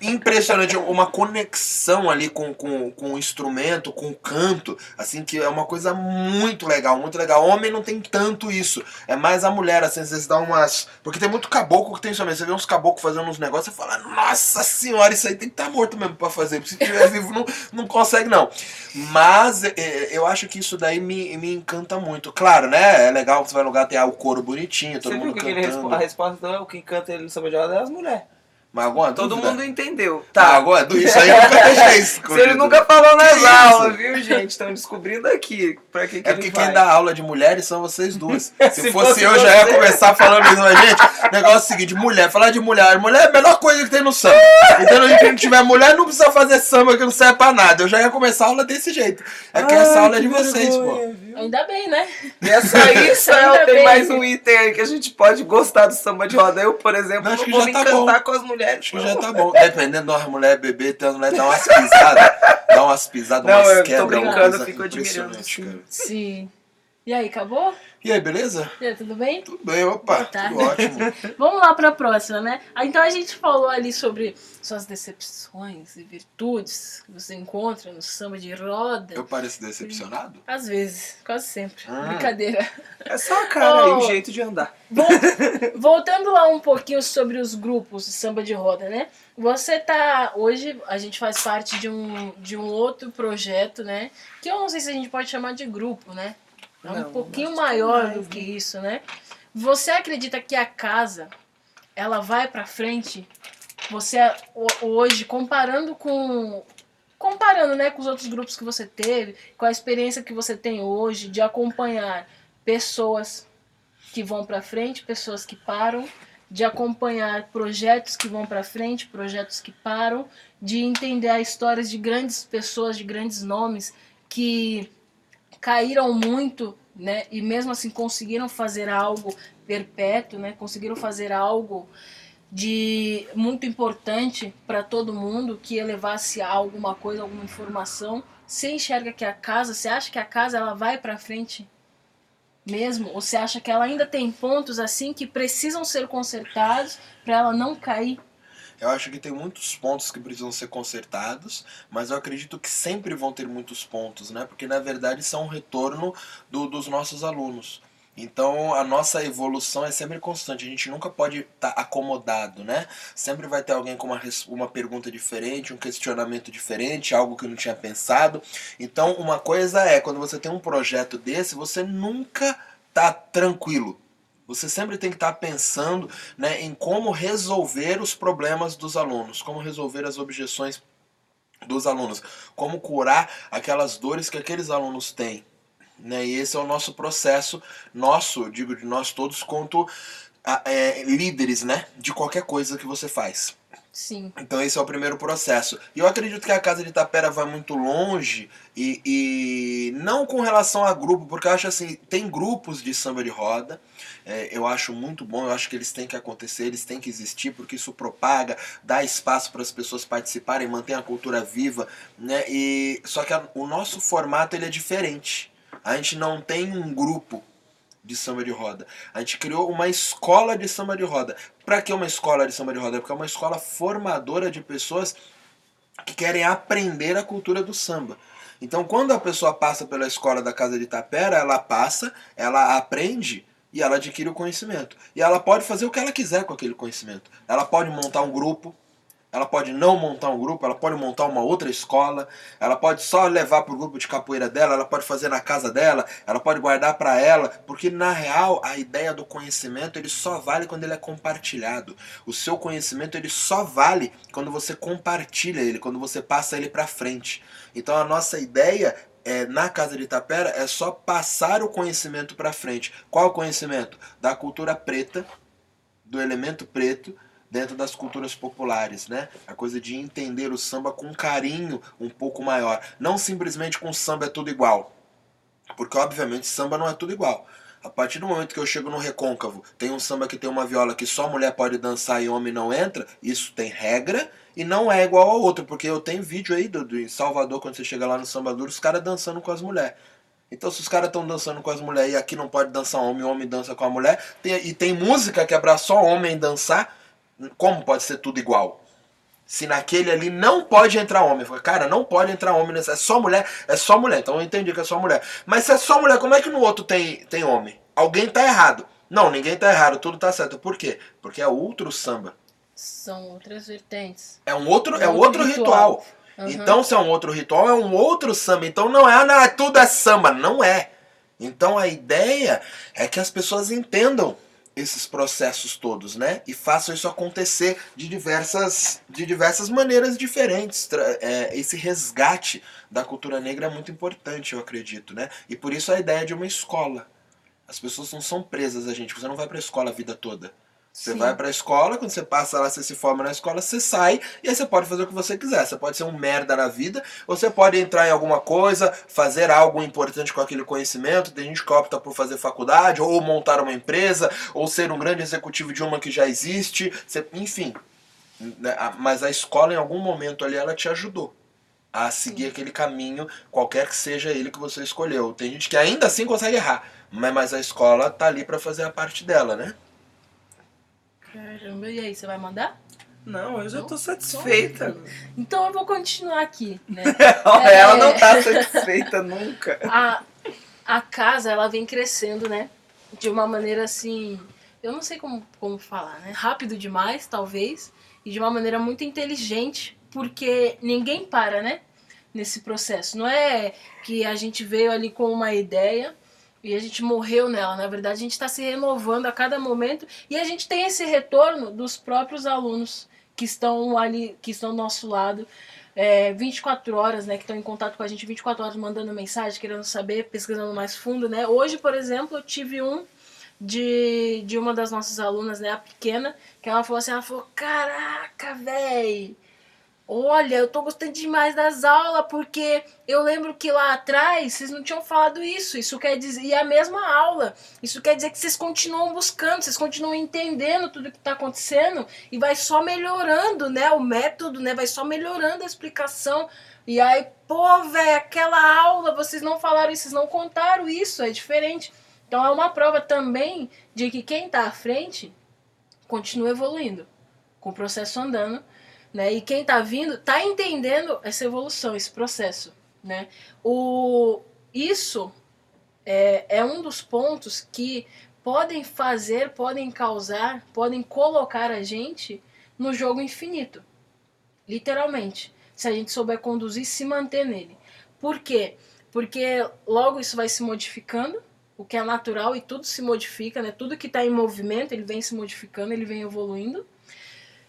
impressionante. Uma conexão ali com, com, com o instrumento, com o canto, assim, que é uma coisa muito legal, muito legal. Homem não tem tanto isso. É mais a mulher, assim, às vezes dá umas. Porque tem muito caboclo que tem isso mesmo. Você vê uns caboclos fazendo uns negócios e fala, nossa senhora, isso aí tem que estar morto mesmo pra fazer. Se estiver vivo, não, não consegue, não. Mas é, eu acho que isso daí me, me encanta muito. Claro, né? É legal que você vai no lugar, tem ah, o coro bonitinho, todo Você viu mundo que ele cantando. respo- a resposta então é o que canta ele no samba de roda é as mulheres. Mas alguma Todo dúvida? mundo entendeu. Tá, agora, isso aí nunca deixei *laughs* isso. Se ele nunca falou nas Que aulas, isso? viu, gente? Estão descobrindo aqui pra que, que É ele porque vai. quem dá aula de mulheres são vocês duas. *laughs* Se, Se fosse fosse eu, já ia você. começar falando isso, mas, gente, o negócio é o seguinte: mulher, falar de mulher. Mulher é a melhor coisa que tem no samba. Então, a gente não tiver mulher, não precisa fazer samba que não serve pra nada. Eu já ia começar a aula desse jeito. É que essa Ai, aula é de vocês, pô. vergonha, viu? Ainda bem, né? Essa aí, *laughs* Israel, Ainda tem bem. mais um item aí que a gente pode gostar do samba de roda. Eu, por exemplo, Não, não, acho que vou já me tá encantar bom. com as mulheres. Acho que já tá bom. Dependendo de uma mulher beber, tem umas mulheres que dão umas pisadas. Dá umas pisadas, Não, umas eu tô quebras. uma brincando, coisa eu fico admirando. Sim. E aí, acabou? E aí, beleza? E aí, tudo bem? Tudo bem, opa, tudo ótimo. *laughs* Vamos lá para a próxima, né? Ah, Então a gente falou ali sobre suas decepções e virtudes que você encontra no samba de roda. Eu pareço decepcionado? Às vezes, quase sempre. Ah. Brincadeira. É só a cara e Oh. o jeito de andar. Vol- *laughs* Voltando lá um pouquinho sobre os grupos de samba de roda, né? Você tá. Hoje a gente faz parte de um, de um outro projeto, né? Que eu não sei se a gente pode chamar de grupo, né? É um Não, pouquinho maior mais, do né? que isso, né? Você acredita que a casa ela vai pra frente? Você ho- hoje comparando com comparando, né, com os outros grupos que você teve, com a experiência que você tem hoje de acompanhar pessoas que vão pra frente, pessoas que param, de acompanhar projetos que vão pra frente, projetos que param, de entender as histórias de grandes pessoas, de grandes nomes que caíram muito, né? E mesmo assim conseguiram fazer algo perpétuo, né? Conseguiram fazer algo de muito importante para todo mundo que elevasse a alguma coisa, alguma informação. Você enxerga que a casa, você acha que a casa ela vai para frente mesmo? Ou você acha que ela ainda tem pontos assim que precisam ser consertados para ela não cair? Eu acho que tem muitos pontos que precisam ser consertados, mas eu acredito que sempre vão ter muitos pontos, né? Porque na verdade isso é um retorno do- dos nossos alunos. Então a nossa evolução é sempre constante, a gente nunca pode estar acomodado, né? Sempre vai ter alguém com uma, uma pergunta diferente, um questionamento diferente, algo que eu não tinha pensado. Então uma coisa é, quando você tem um projeto desse, você nunca tá tranquilo. Você sempre tem que estar pensando né, em como resolver os problemas dos alunos, como resolver as objeções dos alunos, como curar aquelas dores que aqueles alunos têm. Né? E esse é o nosso processo, nosso, digo de nós todos, quanto a- é, líderes né, de qualquer coisa que você faz. Sim. Então esse é o primeiro processo. E eu acredito que a Casa de Tapera vai muito longe e, e não com relação a grupo, porque eu acho assim, tem grupos de samba de roda, é, eu acho muito bom, eu acho que eles têm que acontecer, eles têm que existir, porque isso propaga, dá espaço para as pessoas participarem, mantém a cultura viva, né? E só que a- o nosso formato ele é diferente. A gente não tem um grupo de samba de roda. A gente criou uma escola de samba de roda. Para que uma escola de samba de roda? Porque é uma escola formadora de pessoas que querem aprender a cultura do samba. Então, quando a pessoa passa pela escola da Casa de Tapera, ela passa, ela aprende e ela adquire o conhecimento. E ela pode fazer o que ela quiser com aquele conhecimento. Ela pode montar um grupo, ela pode não montar um grupo, ela pode montar uma outra escola, ela pode só levar para o grupo de capoeira dela, ela pode fazer na casa dela, ela pode guardar para ela, porque na real a ideia do conhecimento ele só vale quando ele é compartilhado. O seu conhecimento ele só vale quando você compartilha ele, quando você passa ele para frente. Então a nossa ideia é, na Casa de Itapera é só passar o conhecimento para frente. Qual o conhecimento? Da cultura preta, do elemento preto dentro das culturas populares, né? A coisa de entender o samba com carinho um pouco maior, não simplesmente com samba é tudo igual. Porque obviamente samba não é tudo igual. A partir do momento que eu chego no recôncavo, tem um samba que tem uma viola que só mulher pode dançar e homem não entra, isso tem regra e não é igual ao outro, porque eu tenho vídeo aí do, do em Salvador, quando você chega lá no samba duro, os caras dançando com as mulheres. Então, se os caras estão dançando com as mulheres e aqui não pode dançar homem, homem dança com a mulher, tem- e tem música que é pra só homem dançar, como pode ser tudo igual? Se naquele ali não pode entrar homem. Eu falei, cara, não pode entrar homem nessa. É só mulher, é só mulher. Então eu entendi que é só mulher. Mas se é só mulher, como é que no outro tem, tem homem? Alguém tá errado. Não, ninguém tá errado, tudo tá certo. Por quê? Porque é outro samba. São outras vertentes. É um outro, é É outro outro ritual. ritual. Aham. Então, se é um outro ritual, é um outro samba. Então não é, ah, não, é tudo é samba. Não é. Então a ideia é que as pessoas entendam esses processos todos, né? E façam isso acontecer de diversas, de diversas maneiras diferentes. É, esse resgate da cultura negra é muito importante, eu acredito, né? E por isso a ideia de uma escola. As pessoas não são presas a gente. Você não vai pra escola a vida toda. Você Sim. vai pra escola, quando você passa lá, você se forma na escola, você sai e aí você pode fazer o que você quiser. Você pode ser um merda na vida, ou você pode entrar em alguma coisa, fazer algo importante com aquele conhecimento. Tem gente que opta por fazer faculdade, ou montar uma empresa, ou ser um grande executivo de uma que já existe. Você- enfim. Né, a- Mas a escola, em algum momento ali, ela te ajudou a seguir aquele caminho, qualquer que seja ele que você escolheu. Tem gente que ainda assim consegue errar, mas, mas a escola tá ali para fazer a parte dela, né? Caramba, e aí, você vai mandar? Não, eu já tô satisfeita. Então eu vou continuar aqui, né? *laughs* Ela não tá satisfeita nunca. *laughs* A, a casa, ela vem crescendo, né? De uma maneira assim, eu não sei como, como falar, né? Rápido demais, talvez, e de uma maneira muito inteligente, porque ninguém para, né? Nesse processo. Não é que a gente veio ali com uma ideia e a gente morreu nela. Na verdade, a gente está se renovando a cada momento e a gente tem esse retorno dos próprios alunos que estão ali, que estão do nosso lado. É, 24 horas, né, que estão em contato com a gente 24 horas mandando mensagem, querendo saber, pesquisando mais fundo, né? Hoje, por exemplo, eu tive um de, de uma das nossas alunas, né, a pequena, que ela falou assim, ela falou, caraca, véi, Olha, eu tô gostando demais das aulas, porque eu lembro que lá atrás vocês não tinham falado isso. Isso quer dizer. E a mesma aula. Isso quer dizer que vocês continuam buscando, vocês continuam entendendo tudo que está acontecendo e vai só melhorando, né? O método, né? Vai só melhorando a explicação. E aí, pô, velho, aquela aula, vocês não falaram isso, vocês não contaram isso, é diferente. Então é uma prova também de que quem está à frente continua evoluindo, com o processo andando né? E quem está vindo está entendendo essa evolução, esse processo. Né? O, isso é, é um dos pontos que podem fazer, podem causar, podem colocar a gente no jogo infinito. Literalmente. Se a gente souber conduzir e se manter nele. Por quê? Porque logo isso vai se modificando, o que é natural e tudo se modifica, né? Tudo que está em movimento, ele vem se modificando, ele vem evoluindo.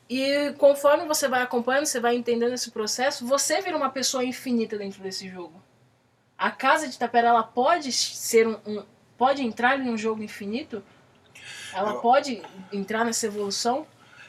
E conforme você vai acompanhando, você vai entendendo esse processo, você vira uma pessoa infinita dentro desse jogo. A casa de Tapera, ela pode ser um, um pode entrar em um jogo infinito? Ela Eu... pode entrar nessa evolução?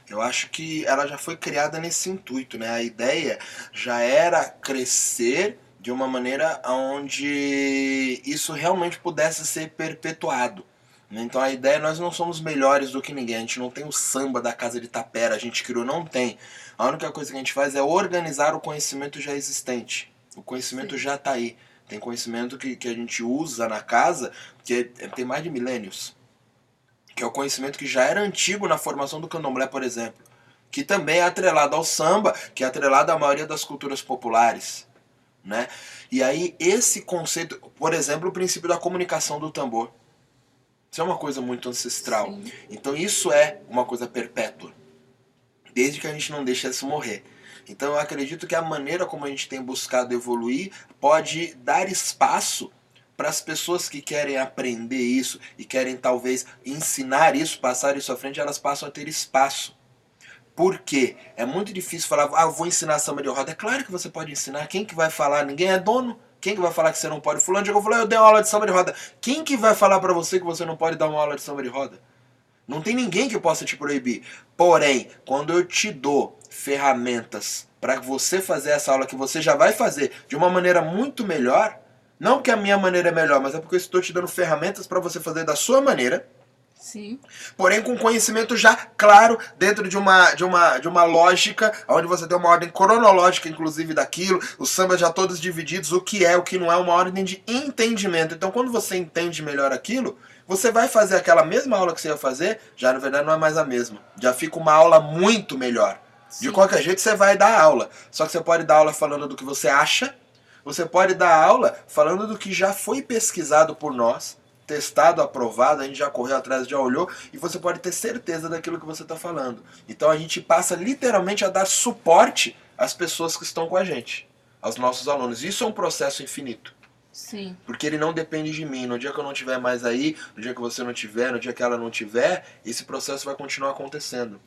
Eu acho que ela já foi criada nesse intuito, né? A ideia já era crescer de uma maneira onde isso realmente pudesse ser perpetuado. Então a ideia é nós não somos melhores do que ninguém, a gente não tem o samba da casa de Tapera, a gente criou, não tem. A única coisa que a gente faz é organizar o conhecimento já existente. O conhecimento Sim. já está aí. Tem conhecimento que, que a gente usa na casa que é, tem mais de milênios. Que é o conhecimento que já era antigo na formação do candomblé, por exemplo. Que também é atrelado ao samba, que é atrelado à maioria das culturas populares. Né? E aí esse conceito, por exemplo, o princípio da comunicação do tambor. Isso é uma coisa muito ancestral. Sim. Então isso é uma coisa perpétua. Desde que a gente não deixe isso morrer. Então eu acredito que a maneira como a gente tem buscado evoluir pode dar espaço para as pessoas que querem aprender isso e querem talvez ensinar isso, passar isso à frente, elas passam a ter espaço. Por quê? É muito difícil falar, ah, vou ensinar samba de roda. É claro que você pode ensinar. Quem que vai falar? Ninguém é dono. Quem que vai falar que você não pode? Fulano chegou e falou, eu dei uma aula de samba de roda. Quem que vai falar para você que você não pode dar uma aula de samba de roda? Não tem ninguém que possa te proibir. Porém, quando eu te dou ferramentas para você fazer essa aula que você já vai fazer de uma maneira muito melhor, não porque a minha maneira é melhor, mas é porque eu estou te dando ferramentas para você fazer da sua maneira Sim. Porém, com conhecimento já claro dentro de uma, de uma, de uma lógica, onde você tem uma ordem cronológica, inclusive, daquilo, os sambas já todos divididos, o que é, o que não é, uma ordem de entendimento. Então, quando você entende melhor aquilo, você vai fazer aquela mesma aula que você ia fazer, já na verdade não é mais a mesma. Já fica uma aula muito melhor. Sim. De qualquer jeito, você vai dar aula. Só que você pode dar aula falando do que você acha, você pode dar aula falando do que já foi pesquisado por nós testado, aprovado, a gente já correu atrás, já olhou e você pode ter certeza daquilo que você está falando. Então a gente passa literalmente a dar suporte às pessoas que estão com a gente, aos nossos alunos. Isso é um processo infinito. Sim. Porque ele não depende de mim. No dia que eu não estiver mais aí, no dia que você não tiver, no dia que ela não tiver, esse processo vai continuar acontecendo.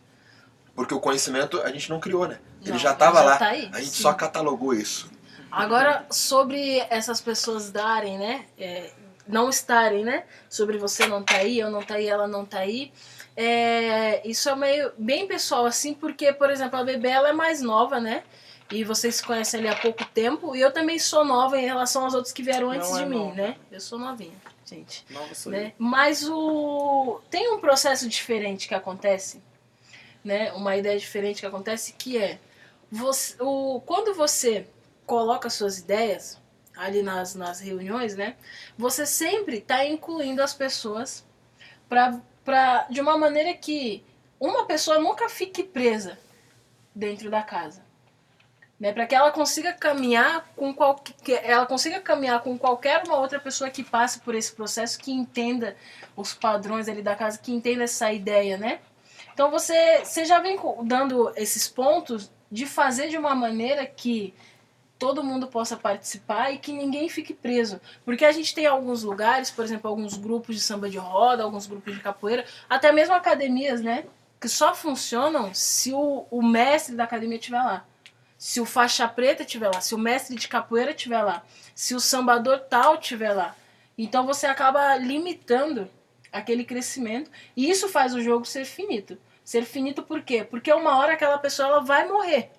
Porque o conhecimento a gente não criou, né? Não, ele já estava lá. Tá a gente Sim. só catalogou isso. Agora, sobre essas pessoas darem, né? É, não estarem, né? Sobre você não tá aí, eu não tá aí, ela não tá aí. É, isso é meio bem pessoal, assim, porque, por exemplo, a bebê ela é mais nova, né? E vocês se conhecem ali há pouco tempo. E eu também sou nova em relação aos outros que vieram antes não de é mim, nova. né? Eu sou novinha, gente. Nova sou né? Mas o tem um processo diferente que acontece, né? Uma ideia diferente que acontece que é você, o, quando você coloca suas ideias ali nas, nas reuniões, né? Você sempre está incluindo as pessoas pra, pra, de uma maneira que uma pessoa nunca fique presa dentro da casa. Né, para que ela consiga caminhar com qualquer, ela consiga caminhar com qualquer uma outra pessoa que passe por esse processo, que entenda os padrões ali da casa, que entenda essa ideia, né? Então você, você já vem dando esses pontos de fazer de uma maneira que todo mundo possa participar e que ninguém fique preso. Porque a gente tem alguns lugares, por exemplo, alguns grupos de samba de roda, alguns grupos de capoeira, até mesmo academias, né? Que só funcionam se o, o mestre da academia estiver lá se o faixa preta estiver lá, se o mestre de capoeira estiver lá, se o sambador tal estiver lá. Então você acaba limitando aquele crescimento e isso faz o jogo ser finito. Ser finito por quê? Porque uma hora aquela pessoa ela vai morrer.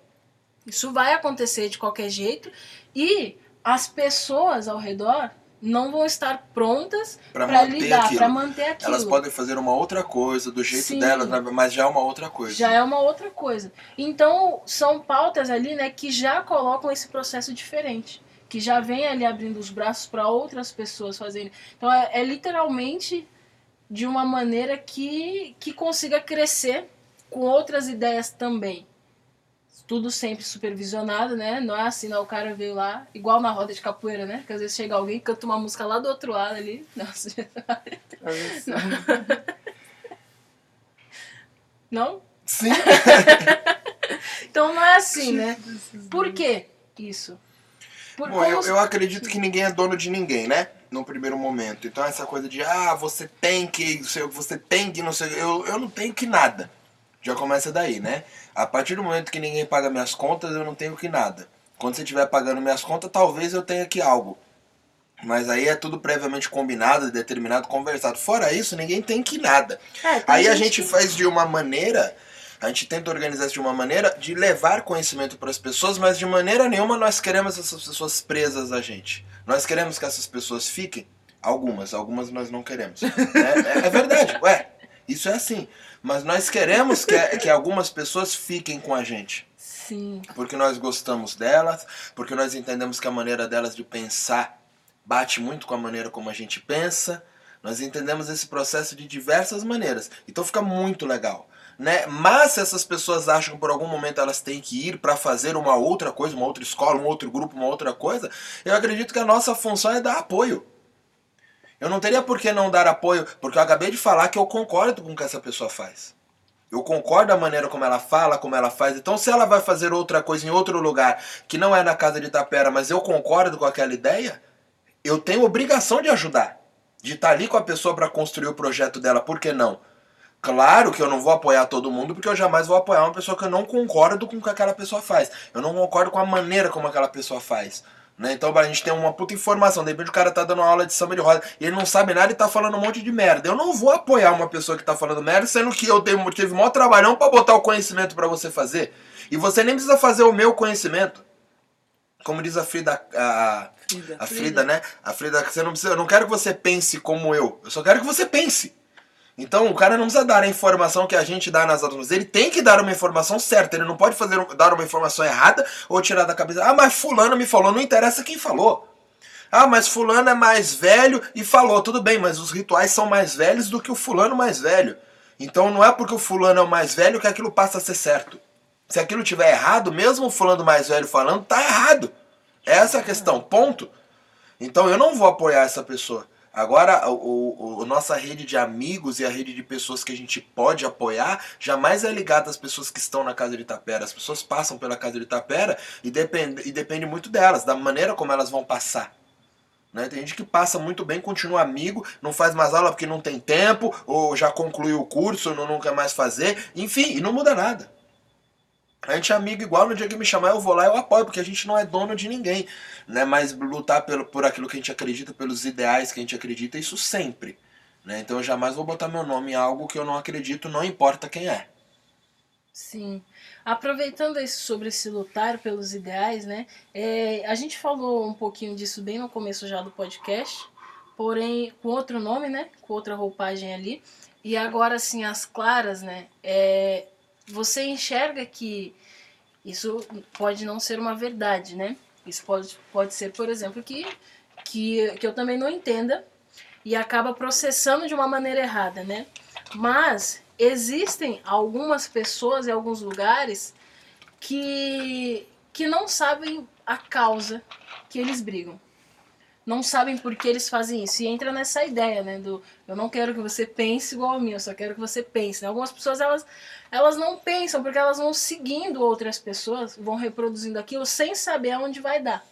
Isso vai acontecer de qualquer jeito e as pessoas ao redor não vão estar prontas para lidar, para manter aquilo. Elas podem fazer uma outra coisa do jeito Sim. delas, mas já é uma outra coisa. Já é uma outra coisa. Então, são pautas ali, né, que já colocam esse processo diferente, que já vem ali abrindo os braços para outras pessoas fazerem. Então, é, é literalmente de uma maneira que que consiga crescer com outras ideias também tudo sempre supervisionado, né? Não é assim, não. O cara veio lá, igual na roda de capoeira, né? Que às vezes chega alguém e canta uma música lá do outro lado ali. *laughs* Nossa, não. *laughs* não? Sim. *laughs* então não é assim, né? Por que isso? Por Bom, eu, eu acredito que ninguém é dono de ninguém, né? No primeiro momento. Então essa coisa de, ah, você tem que, você tem que, não sei, eu, eu não tenho que nada. Já começa daí, né? A partir do momento que ninguém paga minhas contas, eu não tenho que nada. Quando você estiver pagando minhas contas, talvez eu tenha que algo. Mas aí é tudo previamente combinado, determinado, conversado. Fora isso, ninguém tem que nada. É, aí gente a gente que... faz de uma maneira, a gente tenta organizar isso de uma maneira de levar conhecimento para as pessoas, mas de maneira nenhuma nós queremos essas pessoas presas a gente. Nós queremos que essas pessoas fiquem. Algumas, algumas nós não queremos. *laughs* é, é, é verdade, ué. Isso é assim. Mas nós queremos que, que algumas pessoas fiquem com a gente. Sim. Porque nós gostamos delas, porque nós entendemos que a maneira delas de pensar bate muito com a maneira como a gente pensa. Nós entendemos esse processo de diversas maneiras. Então fica muito legal. Né? Mas se essas pessoas acham que por algum momento elas têm que ir para fazer uma outra coisa, uma outra escola, um outro grupo, uma outra coisa, eu acredito que a nossa função é dar apoio. Eu não teria por que não dar apoio, porque eu acabei de falar que eu concordo com o que essa pessoa faz. Eu concordo a maneira como ela fala, como ela faz. Então, se ela vai fazer outra coisa em outro lugar, que não é na casa de Itapera, mas eu concordo com aquela ideia, eu tenho obrigação de ajudar. De estar ali com a pessoa para construir o projeto dela, por que não? Claro que eu não vou apoiar todo mundo, porque eu jamais vou apoiar uma pessoa que eu não concordo com o que aquela pessoa faz. Eu não concordo com a maneira como aquela pessoa faz. Né? Então a gente tem uma puta informação. De repente o cara tá dando uma aula de samba de roda e ele não sabe nada e tá falando um monte de merda. Eu não vou apoiar uma pessoa que tá falando merda, sendo que eu tenho, tive maior trabalhão para botar o conhecimento para você fazer. E você nem precisa fazer o meu conhecimento. Como diz a Frida, a, Frida, a Frida, Frida, né? A Frida, você não precisa, eu não quero que você pense como eu. Eu só quero que você pense. Então o cara não precisa dar a informação que a gente dá nas aulas, ele tem que dar uma informação certa, ele não pode fazer dar uma informação errada ou tirar da cabeça. Ah, mas fulano me falou, não interessa quem falou. Ah, mas fulano é mais velho e falou, tudo bem, mas os rituais são mais velhos do que o fulano mais velho. Então não é porque o fulano é o mais velho que aquilo passa a ser certo. Se aquilo tiver errado, mesmo o fulano mais velho falando, tá errado. Essa é a questão, ponto. Então eu não vou apoiar essa pessoa. Agora, o, o, nossa rede de amigos e a rede de pessoas que a gente pode apoiar jamais é ligada às pessoas que estão na casa de Itapera. As pessoas passam pela casa de Itapera e depende, e depende muito delas, da maneira como elas vão passar. Né? Tem gente que passa muito bem, continua amigo, não faz mais aula porque não tem tempo, ou já concluiu o curso, não, não quer mais fazer, enfim, e não muda nada. A gente é amigo igual, no dia que me chamar eu vou lá eu apoio, porque a gente não é dono de ninguém. Né? Mas lutar pelo, por aquilo que a gente acredita, pelos ideais que a gente acredita, isso sempre. Né? Então eu jamais vou botar meu nome em algo que eu não acredito, não importa quem é. Sim. Aproveitando isso sobre esse lutar pelos ideais, né? É, a gente falou um pouquinho disso bem no começo já do podcast, porém com outro nome, né? Com outra roupagem ali. E agora, assim, as claras, né? É, você enxerga que isso pode não ser uma verdade, né? Isso pode, pode ser, por exemplo, que, que, que eu também não entenda e acaba processando de uma maneira errada, né? Mas existem algumas pessoas em alguns lugares que, que não sabem a causa que eles brigam. Não sabem por que eles fazem isso. E entra nessa ideia, né? Do eu não quero que você pense igual a mim, eu só quero que você pense. Né? Algumas pessoas, elas, elas não pensam porque elas vão seguindo outras pessoas, vão reproduzindo aquilo sem saber aonde vai dar.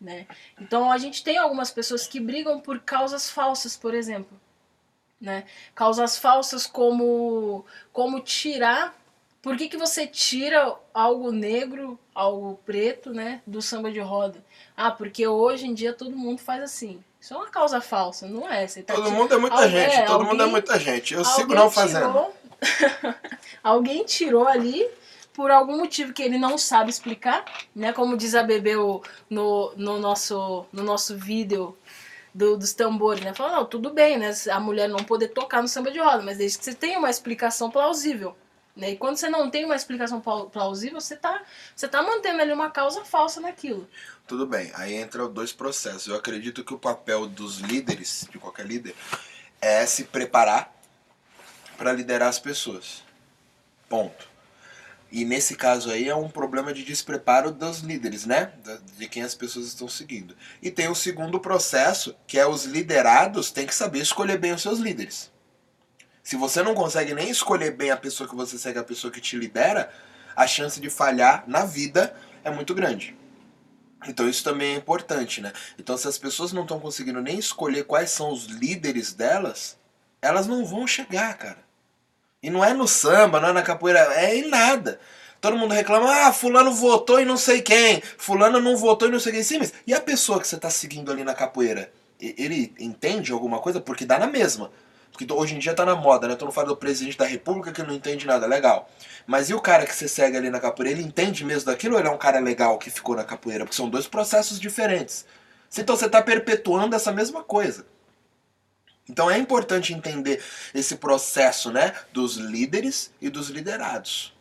Né? Então a gente tem algumas pessoas que brigam por causas falsas, por exemplo. Né? Causas falsas como, como tirar. Por que, que você tira algo negro, algo preto, né, do samba de roda? Ah, porque hoje em dia todo mundo faz assim. Isso é uma causa falsa, não é? Tá todo mundo é muita alguém, gente, todo alguém, mundo é muita gente. Eu sigo não fazendo. Tirou... *laughs* alguém tirou ali por algum motivo que ele não sabe explicar, né? Como diz a Bebê no, no, nosso, no nosso vídeo do, dos tambores, né? Fala, não, tudo bem, né? A mulher não poder tocar no samba de roda, mas desde que você tenha uma explicação plausível. Né? E quando você não tem uma explicação plausível, você está você tá mantendo ali uma causa falsa naquilo. Tudo bem, aí entra dois processos. Eu acredito que o papel dos líderes, de qualquer líder, é se preparar para liderar as pessoas. Ponto. E nesse caso aí é um problema de despreparo dos líderes, né? De quem as pessoas estão seguindo. E tem o segundo processo, que é os liderados têm que saber escolher bem os seus líderes. Se você não consegue nem escolher bem a pessoa que você segue, a pessoa que te lidera, a chance de falhar na vida é muito grande. Então isso também é importante, né? Então se as pessoas não estão conseguindo nem escolher quais são os líderes delas, elas não vão chegar, cara. E não é no samba, não é na capoeira, é em nada. Todo mundo reclama, ah, fulano votou e não sei quem, fulano não votou e não sei quem. Sim, mas e a pessoa que você está seguindo ali na capoeira? Ele entende alguma coisa? Porque dá na mesma. Porque hoje em dia tá na moda, né? Todo mundo fala do presidente da república que não entende nada, legal. Mas e o cara que você segue ali na capoeira, ele entende mesmo daquilo ou ele é um cara legal que ficou na capoeira? Porque são dois processos diferentes. Então você está perpetuando essa mesma coisa. Então é importante entender esse processo, né, dos líderes e dos liderados.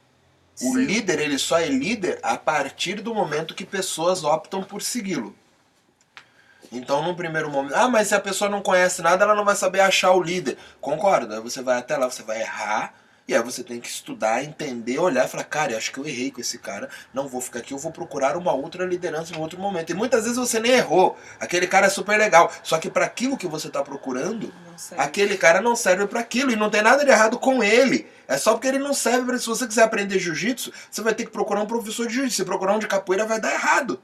Sim. O líder, ele só é líder a partir do momento que pessoas optam por segui-lo. Então, num primeiro momento, ah, mas se a pessoa não conhece nada, ela não vai saber achar o líder. Concordo, aí você vai até lá, você vai errar, e aí você tem que estudar, entender, olhar e falar, cara, eu acho que eu errei com esse cara, não vou ficar aqui, eu vou procurar uma outra liderança em outro momento. E muitas vezes você nem errou. Aquele cara é super legal. Só que para aquilo que você está procurando, aquele cara não serve para aquilo. E não tem nada de errado com ele. É só porque ele não serve para. Se você quiser aprender jiu-jitsu, você vai ter que procurar um professor de jiu-jitsu. Se procurar um de capoeira, vai dar errado.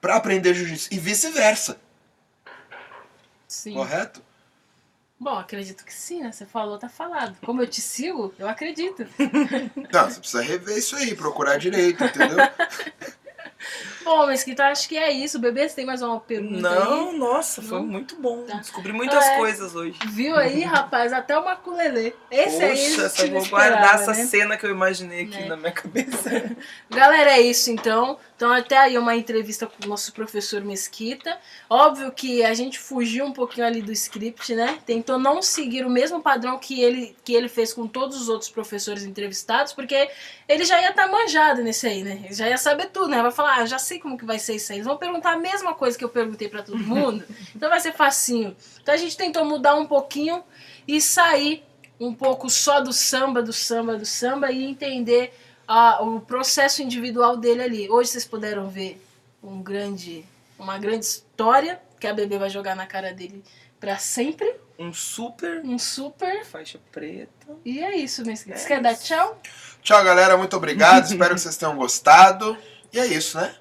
Para aprender jiu-jitsu. E vice-versa. Sim. Correto? Bom, acredito que sim, né? Você falou, tá falado. Como eu te sigo, eu acredito. Não, você precisa rever isso aí, procurar direito, entendeu? *laughs* Bom, Mesquita, acho que é isso. Bebê, você tem mais uma pergunta Não, aí? nossa, foi muito bom. Tá. Descobri muitas é, coisas hoje. Viu aí, rapaz? Até o maculelê. Esse Poxa, aí essa, vou guardar essa né? cena que eu imaginei aqui é. na minha cabeça. *laughs* Galera, é isso então. Então até aí uma entrevista com o nosso professor Mesquita. Óbvio que a gente fugiu um pouquinho ali do script, né? Tentou não seguir o mesmo padrão que ele, que ele fez com todos os outros professores entrevistados, porque ele já ia estar tá manjado nesse aí, né? Ele já ia saber tudo, né? Vai falar, ah, já sei como que vai ser isso aí. Eles vão perguntar a mesma coisa que eu perguntei para todo mundo. *laughs* então vai ser facinho. Então a gente tentou mudar um pouquinho e sair um pouco só do samba, do samba, do samba e entender a, o processo individual dele ali. Hoje vocês puderam ver um grande, uma grande história que a bebê vai jogar na cara dele para sempre. Um super. Um super. Faixa preta. E é isso, Miss. É Você quer dar tchau? Tchau, galera. Muito obrigado. *laughs* Espero que vocês tenham gostado. E é isso, né?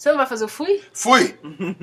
Você não vai fazer o fui? Fui! *laughs*